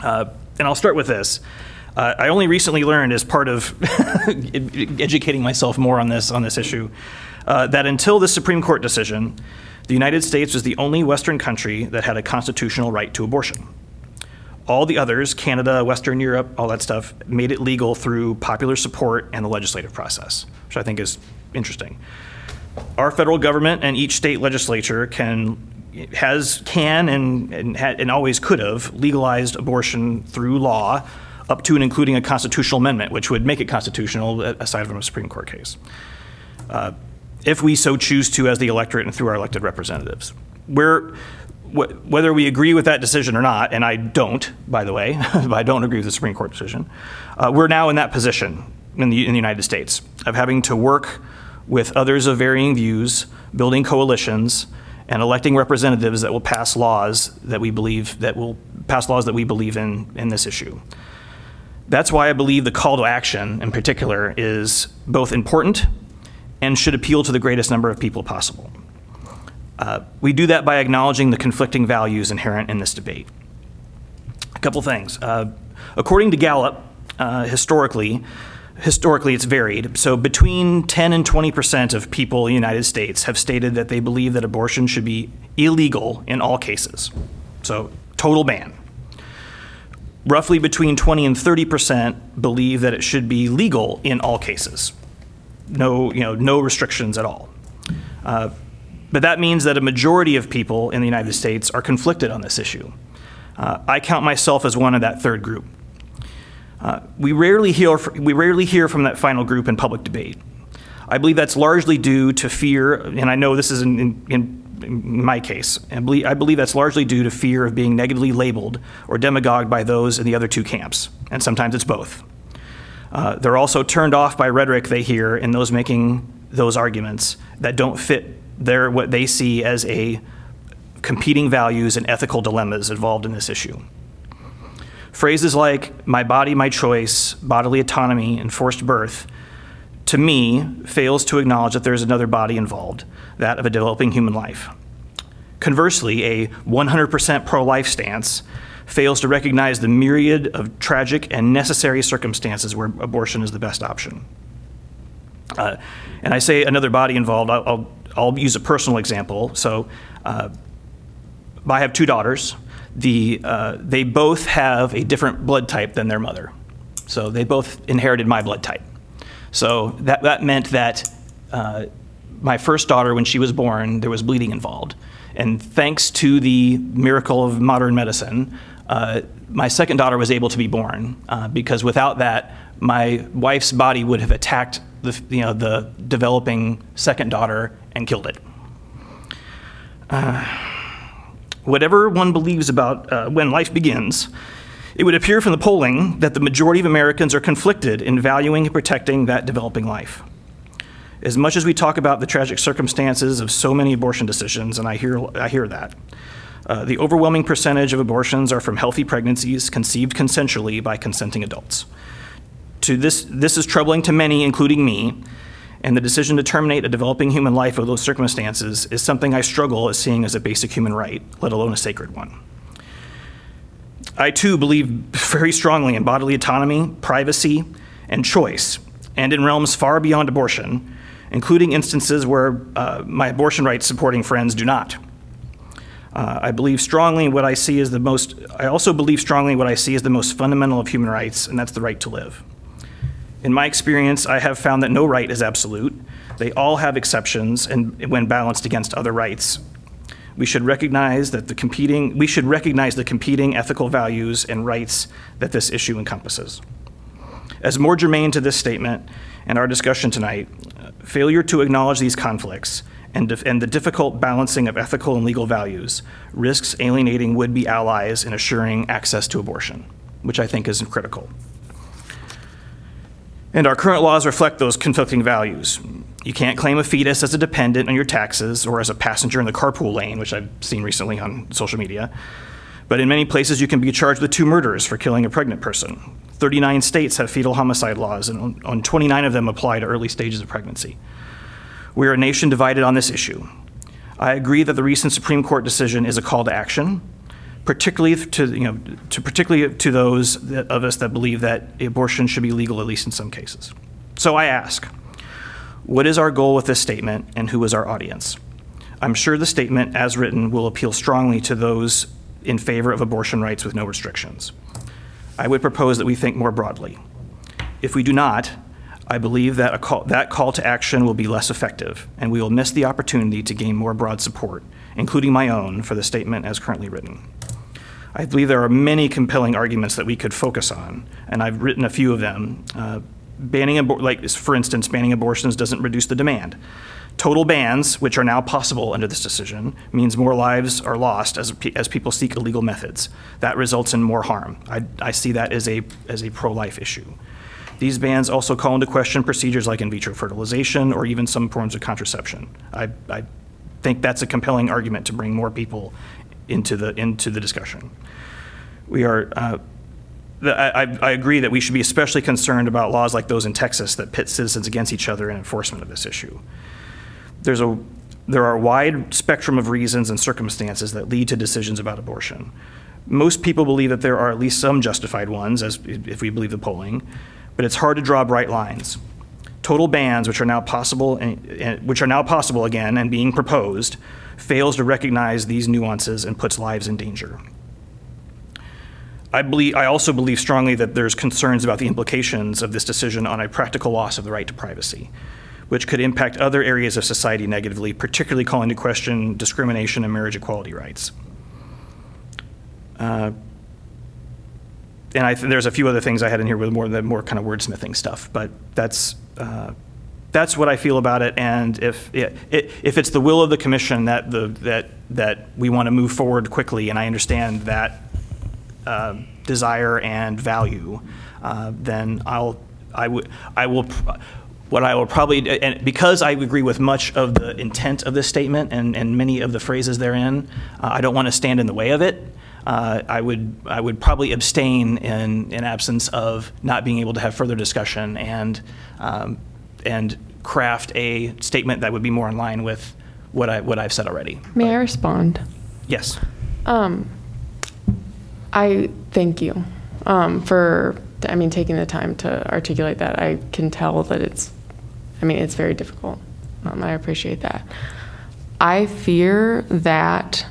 Uh, and I'll start with this. Uh, I only recently learned, as part of educating myself more on this on this issue, uh, that until the Supreme Court decision, the United States was the only Western country that had a constitutional right to abortion. All the others, Canada, Western Europe, all that stuff, made it legal through popular support and the legislative process, which I think is interesting. Our federal government and each state legislature can has can and and, and always could have legalized abortion through law up to and including a constitutional amendment, which would make it constitutional aside from a Supreme Court case. Uh, if we so choose to as the electorate and through our elected representatives. Where wh- whether we agree with that decision or not, and I don't, by the way, I don't agree with the Supreme Court decision, uh, we're now in that position in the, in the United States of having to work with others of varying views, building coalitions, and electing representatives that will pass laws that we believe that will pass laws that we believe in in this issue. That's why I believe the call to action in particular is both important and should appeal to the greatest number of people possible. Uh, we do that by acknowledging the conflicting values inherent in this debate. A couple things. Uh, according to Gallup, uh, historically, historically it's varied. So between 10 and 20 percent of people in the United States have stated that they believe that abortion should be illegal in all cases. So total ban. Roughly between 20 and 30 percent believe that it should be legal in all cases. No, you know, no restrictions at all. Uh, but that means that a majority of people in the United States are conflicted on this issue. Uh, I count myself as one of that third group. Uh, we, rarely hear, we rarely hear from that final group in public debate. I believe that's largely due to fear, and I know this is in, in, in my case, I believe, I believe that's largely due to fear of being negatively labeled or demagogued by those in the other two camps, and sometimes it's both. Uh, they're also turned off by rhetoric they hear in those making those arguments that don't fit their what they see as a competing values and ethical dilemmas involved in this issue. Phrases like my body, my choice, bodily autonomy, and forced birth, to me, fails to acknowledge that there's another body involved, that of a developing human life. Conversely, a 100% pro life stance fails to recognize the myriad of tragic and necessary circumstances where abortion is the best option. Uh, and I say another body involved, I'll, I'll, I'll use a personal example. So uh, I have two daughters. The, uh, they both have a different blood type than their mother. So they both inherited my blood type. So that, that meant that uh, my first daughter, when she was born, there was bleeding involved. And thanks to the miracle of modern medicine, uh, my second daughter was able to be born uh, because without that, my wife's body would have attacked the, you know, the developing second daughter and killed it. Uh, whatever one believes about uh, when life begins, it would appear from the polling that the majority of Americans are conflicted in valuing and protecting that developing life. As much as we talk about the tragic circumstances of so many abortion decisions, and I hear, I hear that, uh, the overwhelming percentage of abortions are from healthy pregnancies conceived consensually by consenting adults. To this, this is troubling to many, including me, and the decision to terminate a developing human life under those circumstances is something I struggle as seeing as a basic human right, let alone a sacred one. I too believe very strongly in bodily autonomy, privacy, and choice, and in realms far beyond abortion, including instances where uh, my abortion rights supporting friends do not. Uh, I believe strongly what I see as the most, I also believe strongly what I see as the most fundamental of human rights, and that's the right to live. In my experience, I have found that no right is absolute. They all have exceptions and when balanced against other rights. We should recognize that the competing we should recognize the competing ethical values and rights that this issue encompasses. As more germane to this statement and our discussion tonight, failure to acknowledge these conflicts and, and the difficult balancing of ethical and legal values risks alienating would be allies in assuring access to abortion, which I think is critical. And our current laws reflect those conflicting values. You can't claim a fetus as a dependent on your taxes or as a passenger in the carpool lane, which I've seen recently on social media. But in many places, you can be charged with two murders for killing a pregnant person. 39 states have fetal homicide laws, and on- on 29 of them apply to early stages of pregnancy. We are a nation divided on this issue. I agree that the recent Supreme Court decision is a call to action, particularly to, you know, to particularly to those that, of us that believe that abortion should be legal, at least in some cases. So I ask, what is our goal with this statement, and who is our audience? I'm sure the statement, as written, will appeal strongly to those in favor of abortion rights with no restrictions. I would propose that we think more broadly. If we do not, I believe that a call, that call to action will be less effective, and we will miss the opportunity to gain more broad support, including my own, for the statement as currently written. I believe there are many compelling arguments that we could focus on, and I've written a few of them. Uh, banning abor- like for instance, banning abortions doesn't reduce the demand. Total bans, which are now possible under this decision, means more lives are lost as, as people seek illegal methods. That results in more harm. I, I see that as a, as a pro-life issue. These bans also call into question procedures like in vitro fertilization or even some forms of contraception. I, I think that's a compelling argument to bring more people into the, into the discussion. We are, uh, I- I agree that we should be especially concerned about laws like those in Texas that pit citizens against each other in enforcement of this issue. There's a, there are a wide spectrum of reasons and circumstances that lead to decisions about abortion. Most people believe that there are at least some justified ones, as if we believe the polling, but it's hard to draw bright lines. Total bans, which are now possible, and, and- which are now possible again and being proposed, fails to recognize these nuances and puts lives in danger. I believe, I also believe strongly that there's concerns about the implications of this decision on a practical loss of the right to privacy, which could impact other areas of society negatively, particularly calling into question discrimination and marriage equality rights. Uh, and th- there's a few other things I had in here with more the more kind of wordsmithing stuff, but that's uh, that's what I feel about it. And if it, it, if it's the will of the commission that the that that we want to move forward quickly, and I understand that uh, desire and value, uh, then I'll I would I will. What I will probably, and because I agree with much of the intent of this statement and, and many of the phrases therein, uh, I don't want to stand in the way of it. Uh, I would, I would probably abstain in, in absence of not being able to have further discussion and, um, and craft a statement that would be more in line with what I, what I've said already. May I respond? Yes. Um, I thank you um, for, I mean, taking the time to articulate that. I can tell that it's, I mean, it's very difficult. Um, I appreciate that. I fear that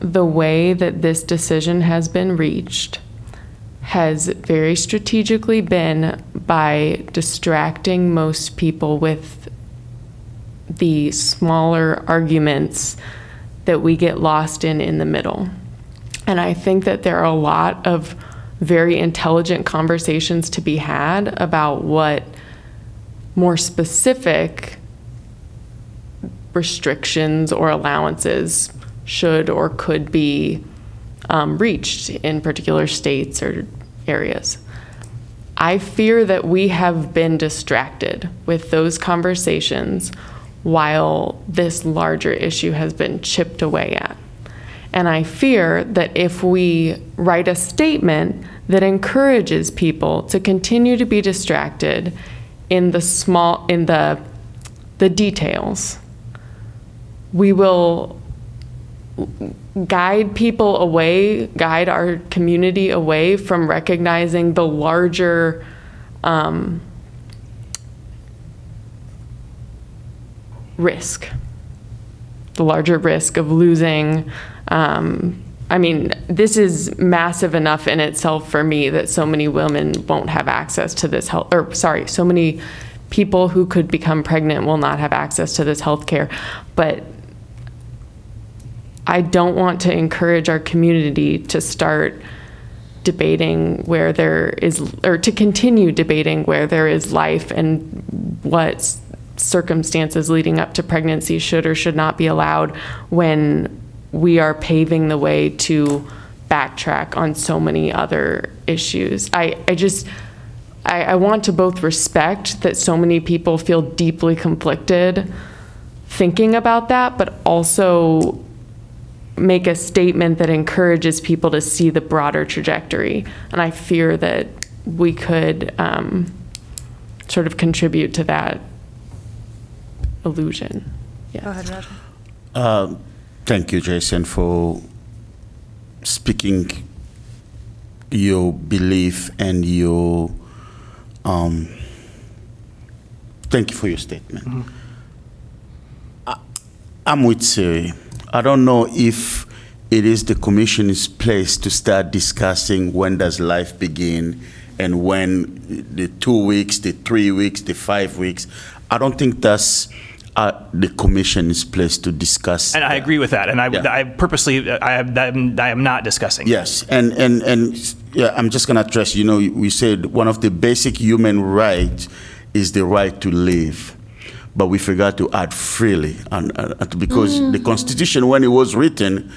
the way that this decision has been reached has very strategically been by distracting most people with the smaller arguments that we get lost in in the middle. And I think that there are a lot of very intelligent conversations to be had about what more specific restrictions or allowances should or could be um, reached in particular states or areas. I fear that we have been distracted with those conversations while this larger issue has been chipped away at. And I fear that if we write a statement that encourages people to continue to be distracted in the small in the the details, we will guide people away, guide our community away from recognizing the larger um, risk, the larger risk of losing. Um, I mean, this is massive enough in itself for me that so many women won't have access to this health, or sorry, so many people who could become pregnant will not have access to this health care. But I don't want to encourage our community to start debating where there is, or to continue debating where there is life and what circumstances leading up to pregnancy should or should not be allowed when we are paving the way to backtrack on so many other issues. I, I just, I, I want to both respect that so many people feel deeply conflicted thinking about that, but also make a statement that encourages people to see the broader trajectory. And I fear that we could um, sort of contribute to that illusion. Yes. Go ahead, Roger. Uh, Thank you, Jason, for speaking your belief and your. Um, thank you for your statement. I, I'm with Siri. I don't know if it is the commission's place to start discussing when does life begin and when the two weeks, the three weeks, the five weeks. I don't think that's uh, the commission's place to discuss. And I that. agree with that. And I, Yeah. I purposely, I am, I am not discussing. Yes, and, and, and yeah, I'm just gonna address, you know, we said one of the basic human rights is the right to live. But we forgot to add freely, and, uh, uh, because the Constitution, when it was written,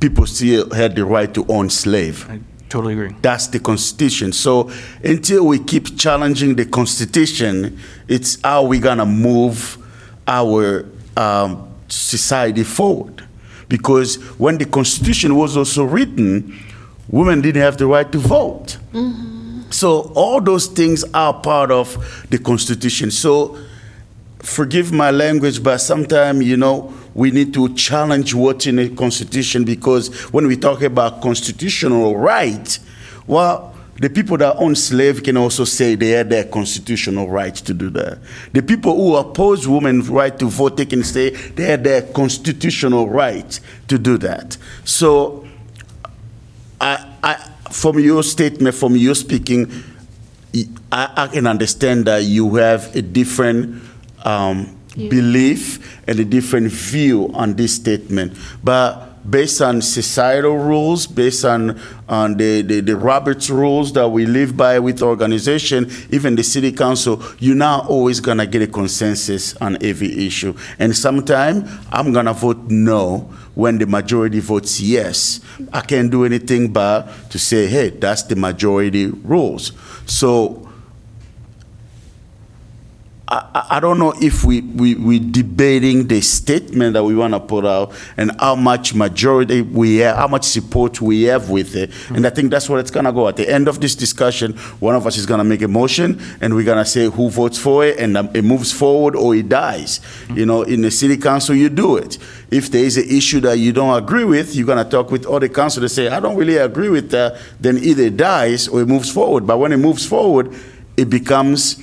people still had the right to own slave. I totally agree. That's the Constitution. So until we keep challenging the Constitution, it's how we're gonna move our um, society forward. Because when the Constitution was also written, women didn't have the right to vote. So all those things are part of the Constitution. So forgive my language, but sometimes, you know, we need to challenge what's in the Constitution because when we talk about constitutional right, well, the people that own slave can also say they had their constitutional right to do that. The people who oppose women's right to vote, they can say they had their constitutional right to do that. So I, I, from your statement, from your speaking, I, I can understand that you have a different um, belief and a different view on this statement. But based on societal rules, based on, on the, the, the Roberts rules that we live by with organization, even the city council, you're not always gonna get a consensus on every issue. And sometime I'm gonna vote no when the majority votes yes. I can't do anything but to say, hey, that's the majority rules. So I, I- don't know if we, we, we debating the statement that we want to put out and how much majority we have, how much support we have with it. And I think that's what it's going to go. At the end of this discussion, one of us is going to make a motion and we're going to say who votes for it and um, it moves forward or it dies. You know, in the city council, you do it. If there is an issue that you don't agree with, you're going to talk with other council to say, I don't really agree with that. Then either it dies or it moves forward. But when it moves forward, it becomes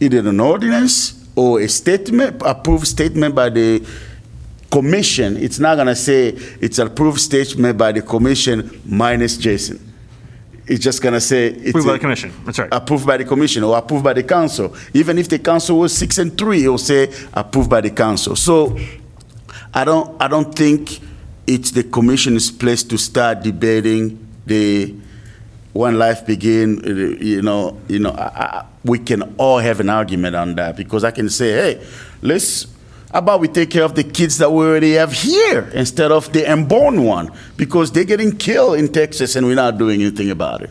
either an ordinance or a statement, approved statement by the commission. It's not gonna say it's approved statement by the commission minus Jason. It's just gonna say. it's Approved by a- the commission. That's right. Approved by the commission or approved by the council. Even if the council was six and three, it'll say approved by the council. So I don't, I don't think it's the commission's place to start debating the when life begin. You know, you know, I, I, we can all have an argument on that because I can say, hey, let's. How about we take care of the kids that we already have here instead of the unborn one because they're getting killed in Texas and we're not doing anything about it.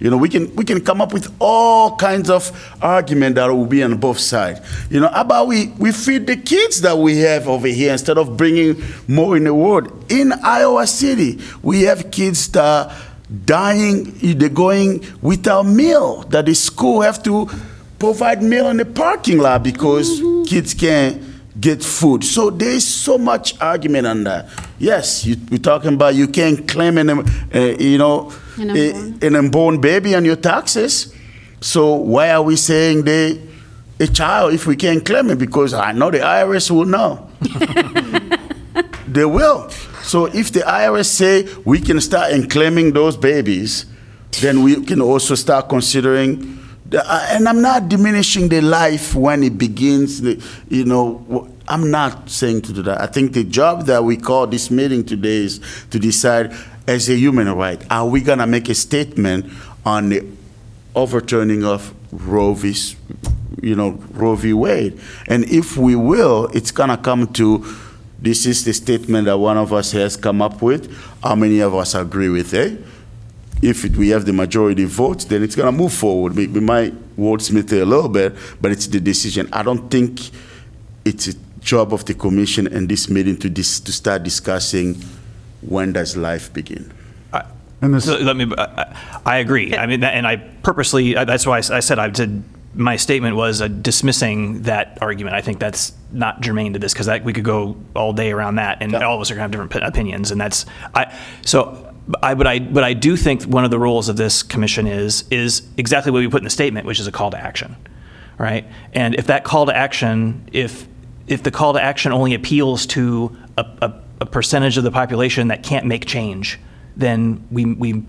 You know, we can we can come up with all kinds of argument that will be on both sides. You know, how about we we feed the kids that we have over here instead of bringing more in the world. In Iowa City, we have kids that dying. They're going without meal. That the school have to provide meal in the parking lot because kids can't get food. So there's so much argument on that. Yes, you, we're talking about you can't claim an, uh, you know, An a- unborn. an unborn baby on your taxes. So why are we saying they a child if we can't claim it? Because I know the IRS will know. they will. So if the IRS say we can start claiming those babies, then we can also start considering. The, uh, and I'm not diminishing the life when it begins. The, you know, I'm not saying to do that. I think the job that we call this meeting today is to decide, as a human right, are we gonna make a statement on the overturning of Roe v. you know, Roe v. Wade. And if we will, it's gonna come to, this is the statement that one of us has come up with. How many of us agree with it? If it- we have the majority vote, then it's gonna move forward. We, we might wordsmith it a little bit, but it's the decision. I don't think it's a job of the commission and this meeting to dis, to start discussing when does life begin. And this, So let me, I- I I agree. I mean, that- and I purposely, uh, that's why I, said, I did, my statement was uh, dismissing that argument. I think that's not germane to this, because we could go all day around that, and all of us are going to have different p- opinions, and that's, I, so, I, but I, but I do think one of the roles of this commission is, is exactly what we put in the statement, which is a call to action, right? And if that call to action, if, if the call to action only appeals to a, a, a percentage of the population that can't make change, then we, we,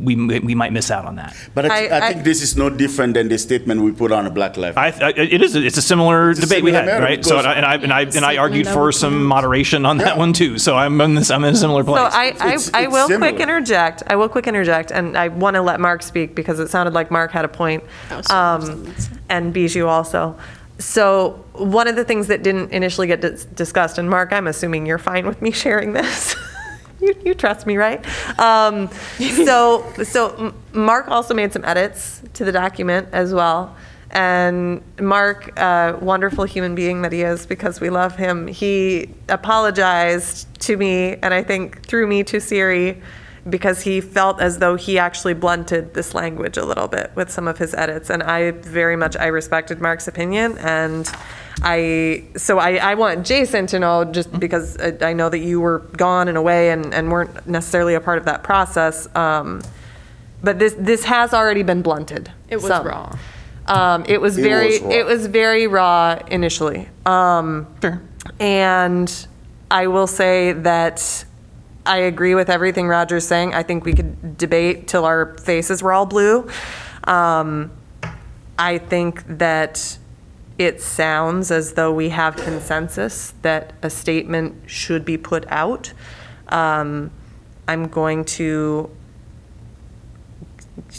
we, we might miss out on that. But I, thi- I- I, I- think this is no different than the statement we put on the Black Lives. I, I, it is. It's a similar It's a debate we had, right? So, because- and I and I and I argued for some opinion. moderation on that one too. So I'm in this. I'm in a similar place. So I, I, It's- I it's will quick interject. I will quick interject, and I want to let Mark speak because it sounded like Mark had a point, Oh, um, and Bijou also. so one of the things that didn't initially get dis- discussed, and Mark, I'm assuming you're fine with me sharing this. you, you trust me, right? Um, so, so Mark also made some edits to the document as well. And Mark, uh, wonderful human being that he is, because we love him, he apologized to me, and I think through me to Siri, because he felt as though he actually blunted this language a little bit with some of his edits. And I very much I respected Mark's opinion, and I so I, I want Jason to know just because I I know that you were gone and away and, and weren't necessarily a part of that process. Um, but this this has already been blunted. It was some. raw. Um, it was It very was raw. it was very raw initially. Um, and I will say that I agree with everything Roger's saying. I think we could debate till our faces were all blue. Um, I think that it sounds as though we have consensus that a statement should be put out. Um, I'm going to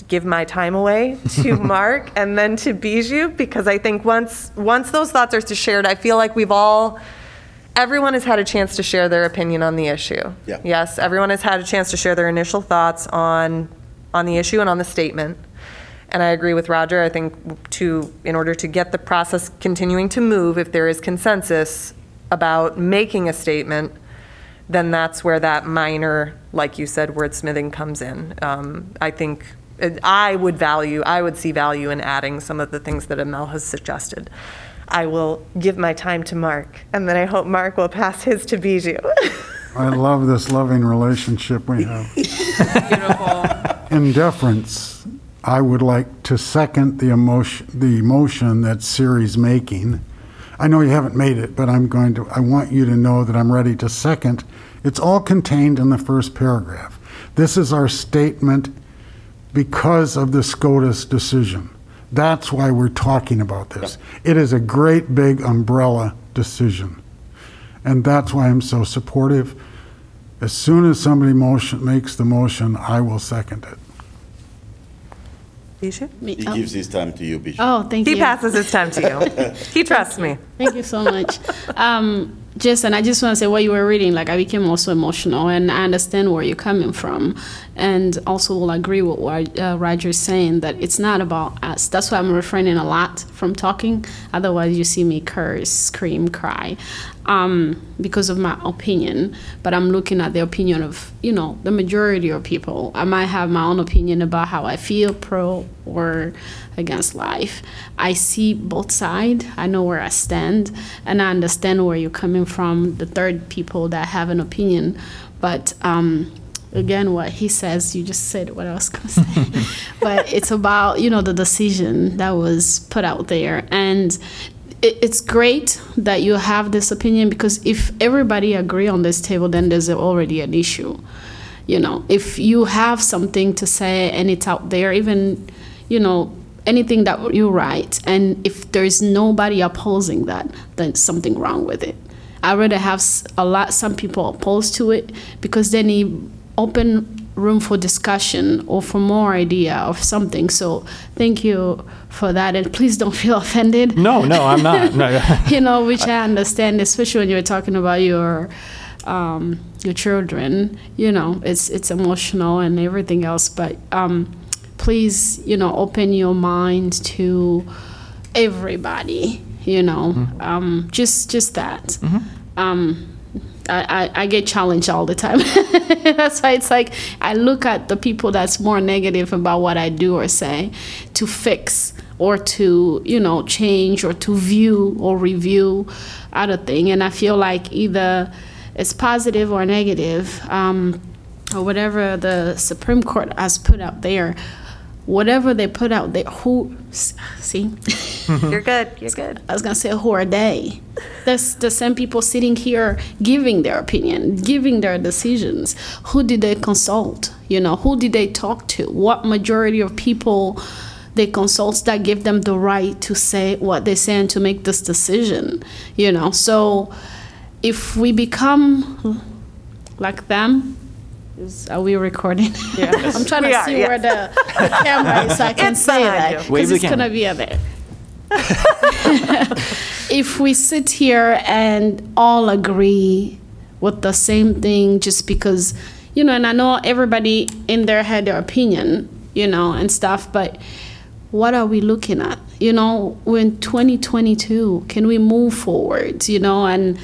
give my time away to Mark and then to Bijou because I think once once those thoughts are shared, I feel like we've all everyone has had a chance to share their opinion on the issue. Yeah. Yes, everyone has had a chance to share their initial thoughts on on the issue and on the statement. And I agree with Roger. I think to in order to get the process continuing to move, if there is consensus about making a statement, then that's where that minor, like you said, wordsmithing comes in. Um, I think I would value, I would see value in adding some of the things that Amel has suggested. I will give my time to Mark, and then I hope Mark will pass his to Bijou. I love this loving relationship we have. Beautiful. In deference, I would like to second the emotion, the motion that Siri's making. I know you haven't made it, but I'm going to, I want you to know that I'm ready to second. It's all contained in the first paragraph. This is our statement because of the SCOTUS decision. That's why we're talking about this. It is a great big umbrella decision. And that's why I'm so supportive. As soon as somebody motion, makes the motion, I will second it. Bijou? Me- He oh. gives his time to you, Bishop. Oh, thank you. He you. passes his time to you. He trusts me. Thank you so much. Um, Jason, I just want to say what you were reading, like I became also emotional and I understand where you're coming from. And also will agree with what uh, Roger's saying that it's not about us. That's why I'm refraining a lot from talking. Otherwise, you see me curse, scream, cry um, because of my opinion. But I'm looking at the opinion of, you know, the majority of people. I might have my own opinion about how I feel pro or against life. I see both sides. I know where I stand, and I understand where you're coming from. The third people that have an opinion, but um, again, what he says, you just said what I was gonna say. but it's about you know the decision that was put out there, and it's great that you have this opinion because if everybody agree on this table, then there's already an issue. You know if you have something to say and it's out there even you know anything that you write and if there's nobody opposing that then something wrong with it. I rather have a lot some people opposed to it because then it open room for discussion or for more idea of something so thank you for that and please don't feel offended No, no, I'm not. No. you know, which I understand, especially when you're talking about your um, your children. You know, it's it's emotional and everything else. But um, please, you know, open your mind to everybody. You know, um, just just that. Um, I, I, get challenged all the time. that's why it's like I look at the people that's more negative about what I do or say to fix or to, you know, change or to view or review other thing. And I feel like either it's positive or negative, um, or whatever the Supreme Court has put out there, whatever they put out there, who, see? You're good. You're good. I was gonna say who are they? That's the same people sitting here giving their opinion, giving their decisions. Who did they consult? You know, who did they talk to? What majority of people they consult that give them the right to say what they say and to make this decision? You know, so if we become like them, is, are we recording? I'm trying We to are, see yes. where the, the camera is so I can It's say behind that you. because the it's gonna camera. be a there. if we sit here and all agree with the same thing just because, you know, and I know everybody in there had their opinion, you know, and stuff, but what are we looking at? You know, we're in 2022. Can we move forward, you know, and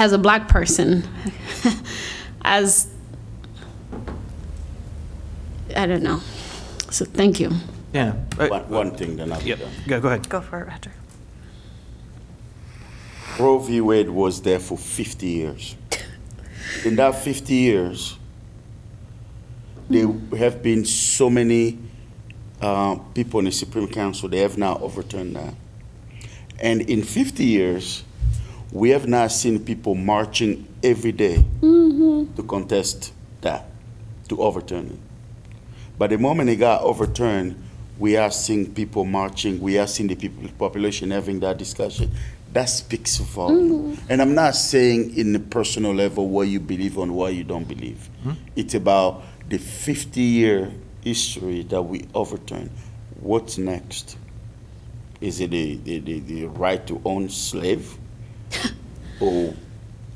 as a black person, as I don't know. So thank you. Yeah. Uh, One, one thing, then I'll be Yep, done. go, go ahead. Go for it, Patrick. Roe v. Wade was there for 50 years. In that 50 years, there have been so many uh, people in the Supreme Council, they have now overturned that. And in 50 years, we have now seen people marching every day mm-hmm. to contest that, to overturn it. But the moment it got overturned, we are seeing people marching, we are seeing the people, population having that discussion. That speaks volume. Mm-hmm. And I'm not saying in the personal level what you believe and what you don't believe. Hmm? It's about the 50 year history that we overturned. What's next? Is it the, the, the, the right to own slave? or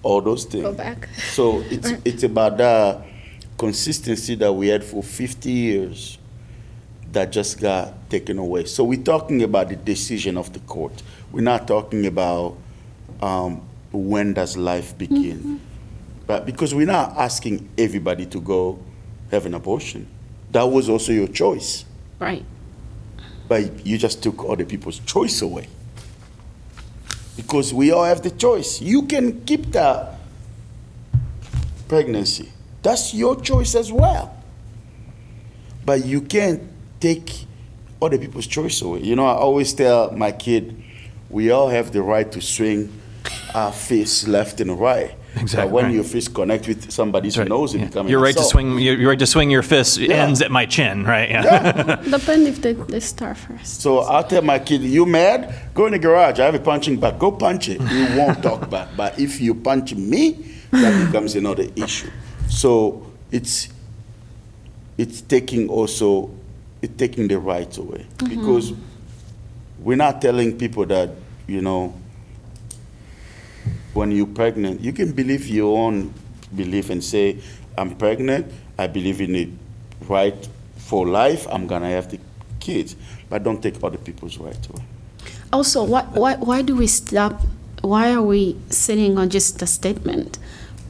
all those things? Go back. So it's, it's about that consistency that we had for 50 years that just got taken away. So we're talking about the decision of the court. We're not talking about um, when does life begin. But because we're not asking everybody to go have an abortion. That was also your choice. Right. But you just took other people's choice away. Because we all have the choice. You can keep the pregnancy. That's your choice as well. But you can't take other people's choice away. You know, I always tell my kid, we all have the right to swing our fist left and right. Exactly But when right. your fist connect with somebody's Right. nose, it Yeah. becomes You're right to swing. You're you're right to swing your fist. Ends at my chin, right? Yeah. Depend if they, they start first. So I'll tell my kid, you mad? Go in the garage. I have a punching bag. Go punch it. You won't talk back. But if you punch me, that becomes another issue. So it's it's taking also it's taking the rights away mm-hmm. because we're not telling people that you know when you're pregnant, you can believe your own belief and say, I'm pregnant, I believe in it right for life, I'm gonna have the kids. But don't take other people's right away. Also, why, why, why do we stop? Why are we sitting on just a statement?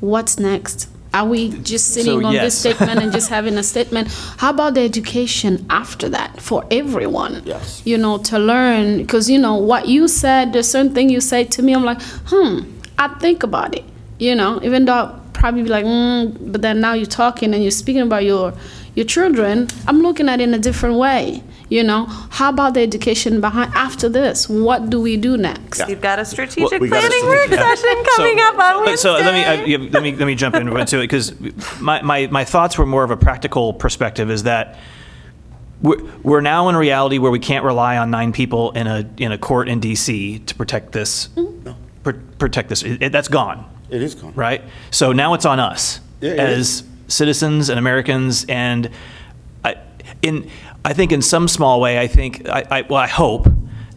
What's next? Are we just sitting So, on yes. this statement and just having a statement? How about the education after that for everyone? Yes. You know, to learn, because you know what you said, there's certain thing you said to me, I'm like, hmm, I think about it. You know, even though I'll probably be like, mm, but then now you're talking and you're speaking about your your children, I'm looking at it in a different way. You know, how about the education behind after this? What do we do next? Yeah. You've got a strategic we got a planning work strategic- session coming up on Wednesday. so let me uh, yeah, let me let me jump into it because my, my my thoughts were more of a practical perspective. Is that we're, we're now in a reality where we can't rely on nine people in a in a court in D.C. to protect this pr- protect this. It, it- that's gone. It is gone. right? So now it's on us Yeah, as citizens and Americans, and I, in I think in some small way, I think I, I well, I hope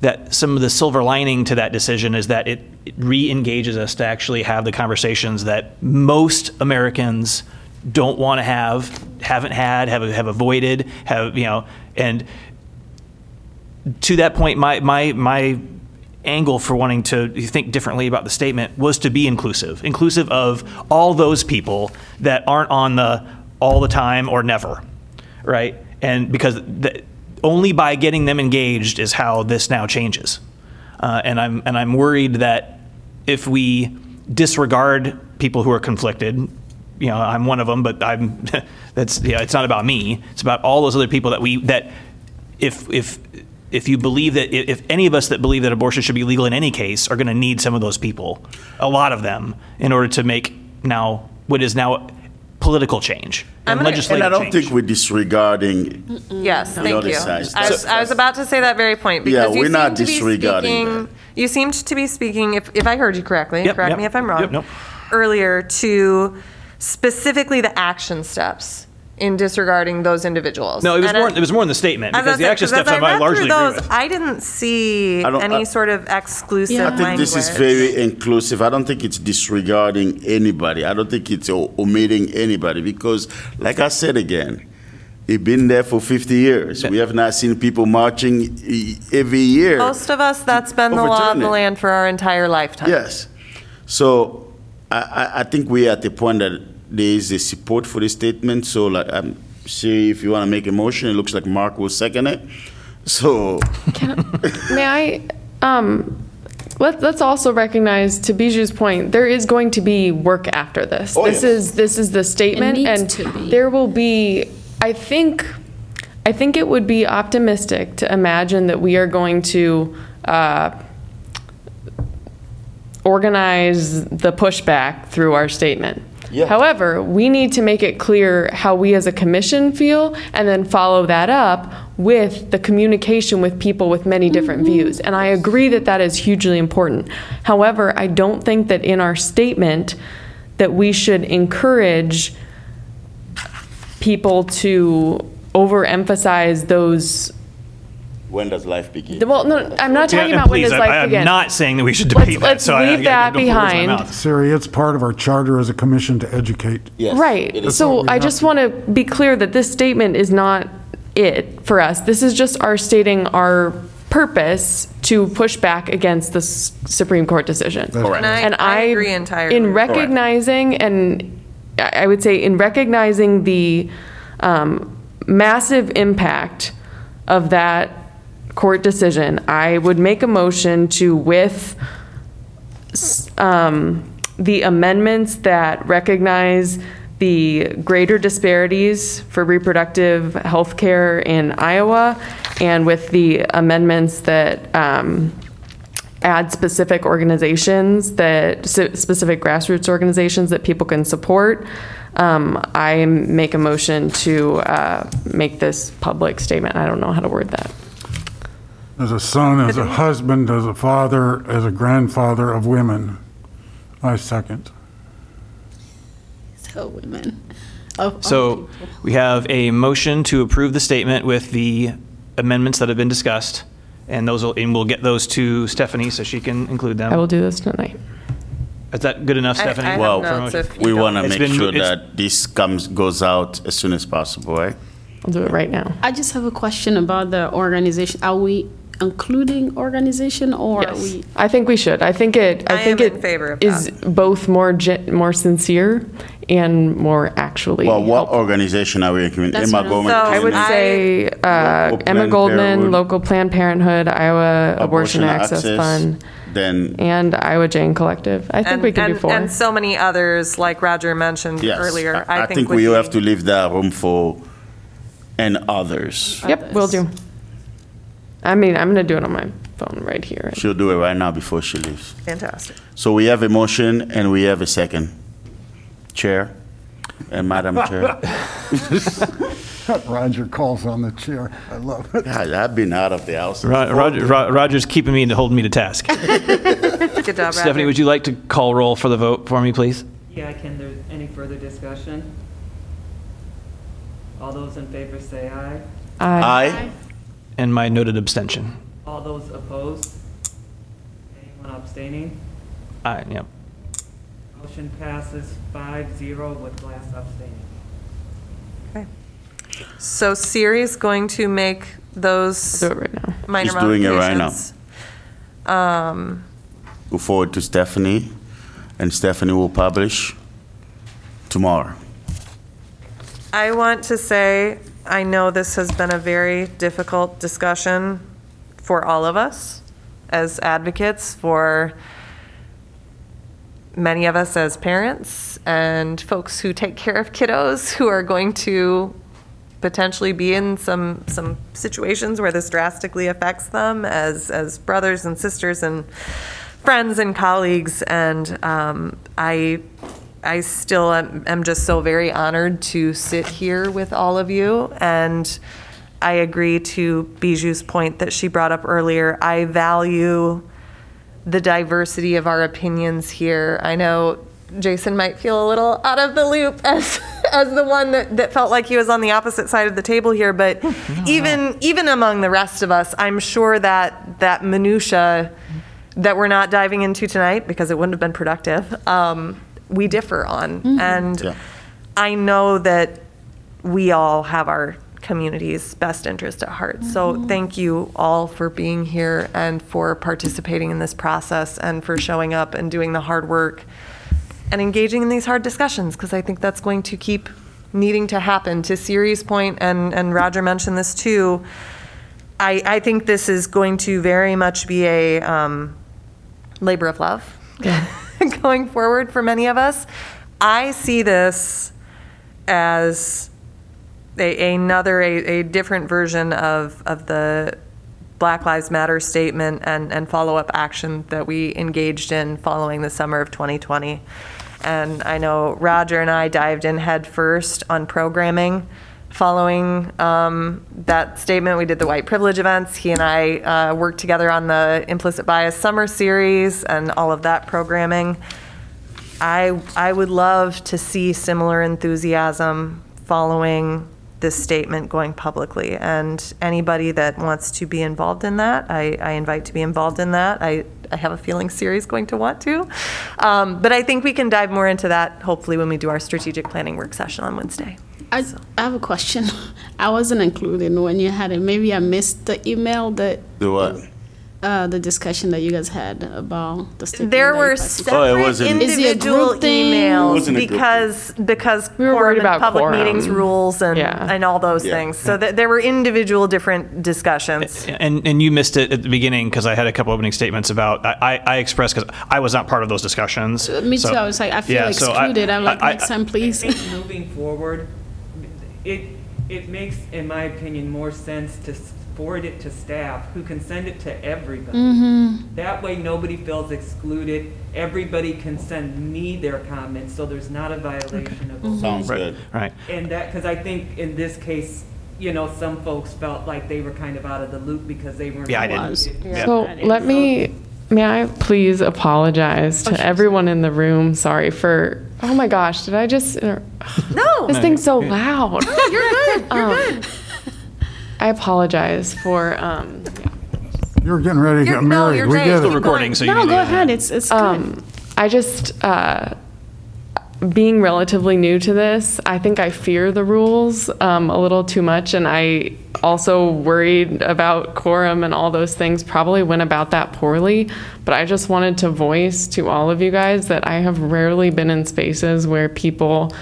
that some of the silver lining to that decision is that it, it re-engages us to actually have the conversations that most Americans don't want to have, haven't had, have have avoided, have you know, and to that point, my my my angle for wanting to think differently about the statement was to be inclusive, inclusive of all those people that aren't on the all the time or never, right? And because the, only by getting them engaged is how this now changes. Uh, and I'm and I'm worried that if we disregard people who are conflicted, you know, I'm one of them, but I'm that's yeah, it's not about me. It's about all those other people that we that if if if you believe that if any of us that believe that abortion should be legal in any case are going to need some of those people, a lot of them, in order to make now what is now political change and gonna- legislative And I don't change. think we're disregarding Yes, thank other you. side. I was, I was about to say that very point Yeah, because you we're not seem to be disregarding speaking. that. You seemed to be speaking, if, if I heard you correctly, Yep, correct yep, me if I'm wrong. yep, nope. Earlier to specifically the action steps in disregarding those individuals. No, it was And more, I- it was more in the statement, because the said, action 'cause steps I I might largely through agree with. I didn't see I any I- sort of exclusive Yeah. I think this is very inclusive. I don't think it's disregarding anybody. I don't think it's omitting anybody because, like I said again, it's been there for 50 years. We have not seen people marching every year. Most of us, that's been the law of the land for our entire lifetime. Yes. So I, I, I think we're at the point that there is a support for the statement. So like, I'm see if you want to make a motion, it looks like Mark will second it. So May I, um, let, let's also recognize, to Bijou's point, there is going to be work after this. Oh, This yes. is, this is the statement. needs and to be. There will be, I think, I think it would be optimistic to imagine that we are going to, uh, organize the pushback through our statement. Yeah. However, we need to make it clear how we as a commission feel and then follow that up with the communication with people with many different mm-hmm. views. And I agree that that is hugely important. However, I don't think that in our statement that we should encourage people to overemphasize those when does life begin? well, no, I'm not talking Yeah, and about when please, does I- life I'm not saying that we should Let's- debate that, let's so I- I- leave I that don't put words in my behind. mouth. Siri, it's part of our charter as a commission to educate. Yes, it Right. is. So I just to- want to be clear that this statement is not it for us. This is just our stating our purpose to push back against the S- Supreme Court decision. Correct. And I, I agree entirely. In recognizing and I I would say in recognizing the um, massive impact of that court decision, I would make a motion to with um, the amendments that recognize the greater disparities for reproductive health care in Iowa, and with the amendments that um, add specific organizations that, specific grassroots organizations that people can support, um, I make a motion to uh, make this public statement. I don't know how to word that. As a son, as a husband, as a father, as a grandfather of women, I second. So women. of all So people. we have a motion to approve the statement with the amendments that have been discussed. And those will, and we'll get those to Stephanie so she can include them. I will do this tonight. Is that good enough, I- Stephanie? I have Well, notes if you We don't. want to It's make been- sure it's- that this comes goes out as soon as possible, right? I'll do it right now. I just have a question about the organization. Are we including organization or are Yes, we? I think we should. I think it, I I think am it in favor of is both more, gen- more sincere and more actually Well, what helpful. organization are we including? That's Emma what I'm- Goldman So, I would Clinic? say uh, Local Emma Planned Goldman, Parenthood. local Planned Parenthood, Iowa Abortion Access Fund, Then, and Iowa Jane Collective. I think and, we can do and, four. and so many others, like Roger mentioned yes. earlier. I, I think would we be- have to leave that room for, and others. Yep, we'll do. I mean, I'm going to do it on my phone right here. She'll do it right now before she leaves. fantastic. So we have a motion and we have a second. Chair and Madam Chair. Roger calls on the chair. I love it. God, I've been out of the house. Ro- Roger, Ro- Roger's keeping me and holding me to task. Good job, Stephanie, Roger. would you like to call roll for the vote for me, please? Yeah, can there, any further discussion? All those in favor say aye. Aye. And my noted abstention. All those opposed? Anyone abstaining? Aye, yep. Motion passes five zero with Glass abstaining. So Siri's going to make those Do it right now. minor She's doing it right now. Um, Go forward to Stephanie and Stephanie will publish tomorrow. I want to say, I know this has been a very difficult discussion for all of us as advocates, for many of us as parents and folks who take care of kiddos who are going to potentially be in some, some situations where this drastically affects them as, as brothers and sisters and friends and colleagues. And um, I, I still am, am just so very honored to sit here with all of you. And I agree to Bijou's point that she brought up earlier. I value the diversity of our opinions here. I know Jason might feel a little out of the loop as as the one that, that felt like he was on the opposite side of the table here, but even even among the rest of us, I'm sure that that minutia that we're not diving into tonight because it wouldn't have been productive. Um, we differ on, and Yeah. I know that we all have our community's best interest at heart. So thank you all for being here and for participating in this process and for showing up and doing the hard work and engaging in these hard discussions because I think that's going to keep needing to happen. To Siri's point, and, and Roger mentioned this too, I, I think this is going to very much be a um, labor of love going forward for many of us. I see this as a, another, a, a different version of, of the Black Lives Matter statement and, and follow-up action that we engaged in following the summer of 2020. And I know Roger and I dived in head first on programming following um, that statement. We did the white privilege events. He and I uh, worked together on the implicit bias summer series and all of that programming. I, I would love to see similar enthusiasm following this statement going publicly. And anybody that wants to be involved in that, I, I invite to be involved in that. I, I have a feeling Siri's going to want to. Um, but I think we can dive more into that hopefully when we do our strategic planning work session on Wednesday. I, I have a question. I wasn't included when you had it. Maybe I missed the email that The what? uh, the discussion that you guys had about the statement There that you were passed. Oh, it separate wasn't- Is it a individual group thing? It emails wasn't a group because, because We were quorum worried and about public quorum. meetings rules and, Yeah. and all those Yeah. things. So that there were individual different discussions. And, and you missed it at the beginning because I had a couple opening statements about, I, I I expressed, because I was not part of those discussions. Uh, Me too. So- I was like, I feel yeah, so I- excluded. I'm like, I- I- next time, please. I think moving forward, it, it makes, in my opinion, more sense to s- forward it to staff, who can send it to everybody. Mm-hmm. That way, nobody feels excluded. Everybody can send me their comments, so there's not a violation of the Sounds Right, good. right. And that, because I think in this case, you know, some folks felt like they were kind of out of the loop because they weren't. Yeah, I didn't. Was. Yeah. So let me, may I please apologize to everyone in the room? Sorry for, oh my gosh, did I just, No, this thing's so loud. you're good, you're good. I apologize for, um, You're getting ready to You're- get no, married. you're We great. get Still it. Recording, so you No, need to. go ahead. It's it's good. um, I just, uh, being relatively new to this, I think I fear the rules um, a little too much, and I also worried about quorum and all those things. Probably went about that poorly, but I just wanted to voice to all of you guys that I have rarely been in spaces where people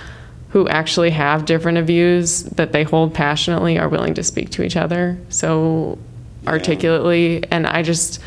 who actually have different views that they hold passionately are willing to speak to each other so articulately, and I just.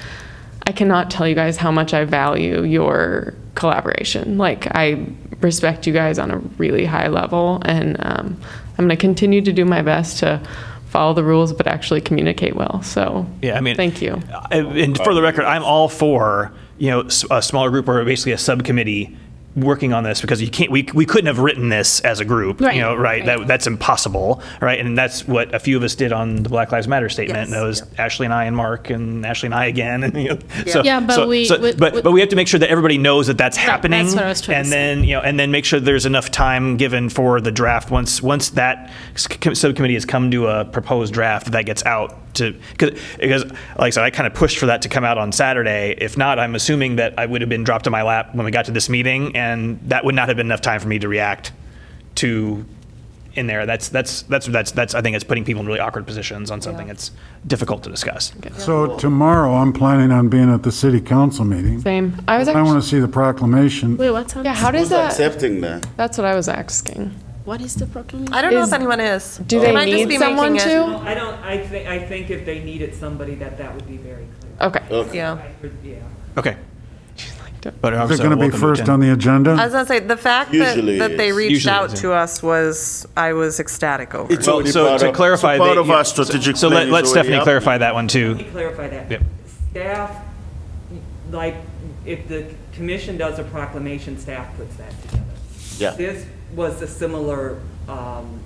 I cannot tell you guys how much I value your collaboration. Like, I respect you guys on a really high level, and um, I'm going to continue to do my best to follow the rules, but actually communicate well. So, Yeah, I mean, thank you. Uh, And for the record, I'm all for you know a smaller group or basically a subcommittee working on this because you can't we, we couldn't have written this as a group Right, you know right, right. that that's impossible right and that's what a few of us did on the Black Lives Matter statement Yes. that was Ashley and I and Mark and Ashley and I again and you know, so Yeah, but so- we- so- we- but we- but we have to make sure that everybody knows that that's happening that's what I was trying to and say. then you know and then make sure there's enough time given for the draft once once that subcommittee has come to a proposed draft that gets out to cause, because like I said I kind of pushed for that to come out on Saturday if not I'm assuming that I would have been dropped in my lap when we got to this meeting and that would not have been enough time for me to react to in there that's that's that's that's that's I think it's putting people in really awkward positions on something that's difficult to discuss So tomorrow, I'm planning on being at the city council meeting. Same. I was I want actually, to see the proclamation. Wait, what's on? yeah, how does Who's that, accepting that? that's what I was asking. What is the proclamation? I don't know Is- if anyone is. Do They they might just need be someone making it- to? I don't, I think, I think if they needed somebody, that that would be very clear. Okay. Okay. Yeah. I heard- Yeah. okay but Is it going to be first on the agenda? I was gonna say, the fact that, Usually that they is. reached Usually out is, to us was, I was ecstatic over. It's Well, already so part to of- clarify, so part they- of our strategic so plan let, let already Stephanie happening. clarify that one too Let me clarify that. Yep. Staff, like, if the commission does a proclamation, staff puts that together. Yeah. This was a similar um,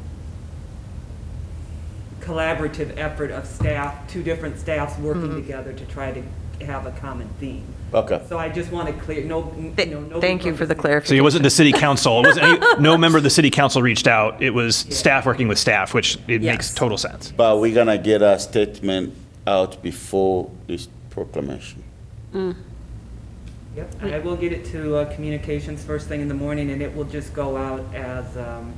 collaborative effort of staff, two different staffs working together to try to have a common theme. Okay. So I just want to clear, no, you Th- know, nobody Thank you for the clarification. So it wasn't the city council, it wasn't any, no member of the city council reached out, it was staff working with staff, which it makes Yes. total sense. But we're gonna get a statement out before this proclamation. Yep, I will get it to uh, communications first thing in the morning, and it will just go out as, um,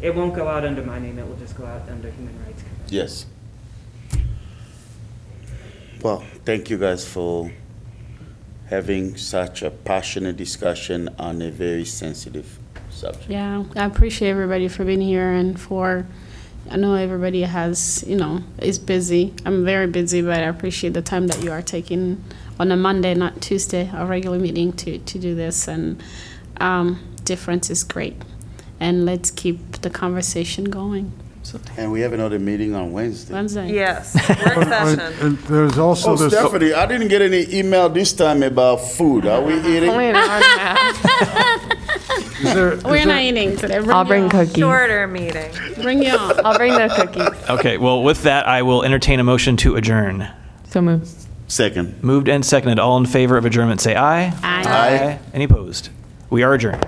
it won't go out under my name, it will just go out under Human Rights Commission. Yes. Well, thank you guys for having such a passionate discussion on a very sensitive subject. Yeah, I appreciate everybody for being here and for, I know everybody has, you know, is busy. I'm very busy, but I appreciate the time that you are taking on a Monday, not Tuesday, a regular meeting to, to do this. And um, difference is great. And let's keep the conversation going. So, And we have another meeting on Wednesday. Wednesday. Yes, work session. And There's also Oh, this. Stephanie, I didn't get any email this time about food. Are we eating? Only an hour and a half. is there- is We're not eating today. I'll bring you cookies. Shorter meeting. Bring you on. I'll bring the cookies. Okay, well, with that, I will entertain a motion to adjourn. So moved. Second. Moved and seconded, all in favor of adjournment, say aye. Aye. Aye. Any opposed? We are adjourned.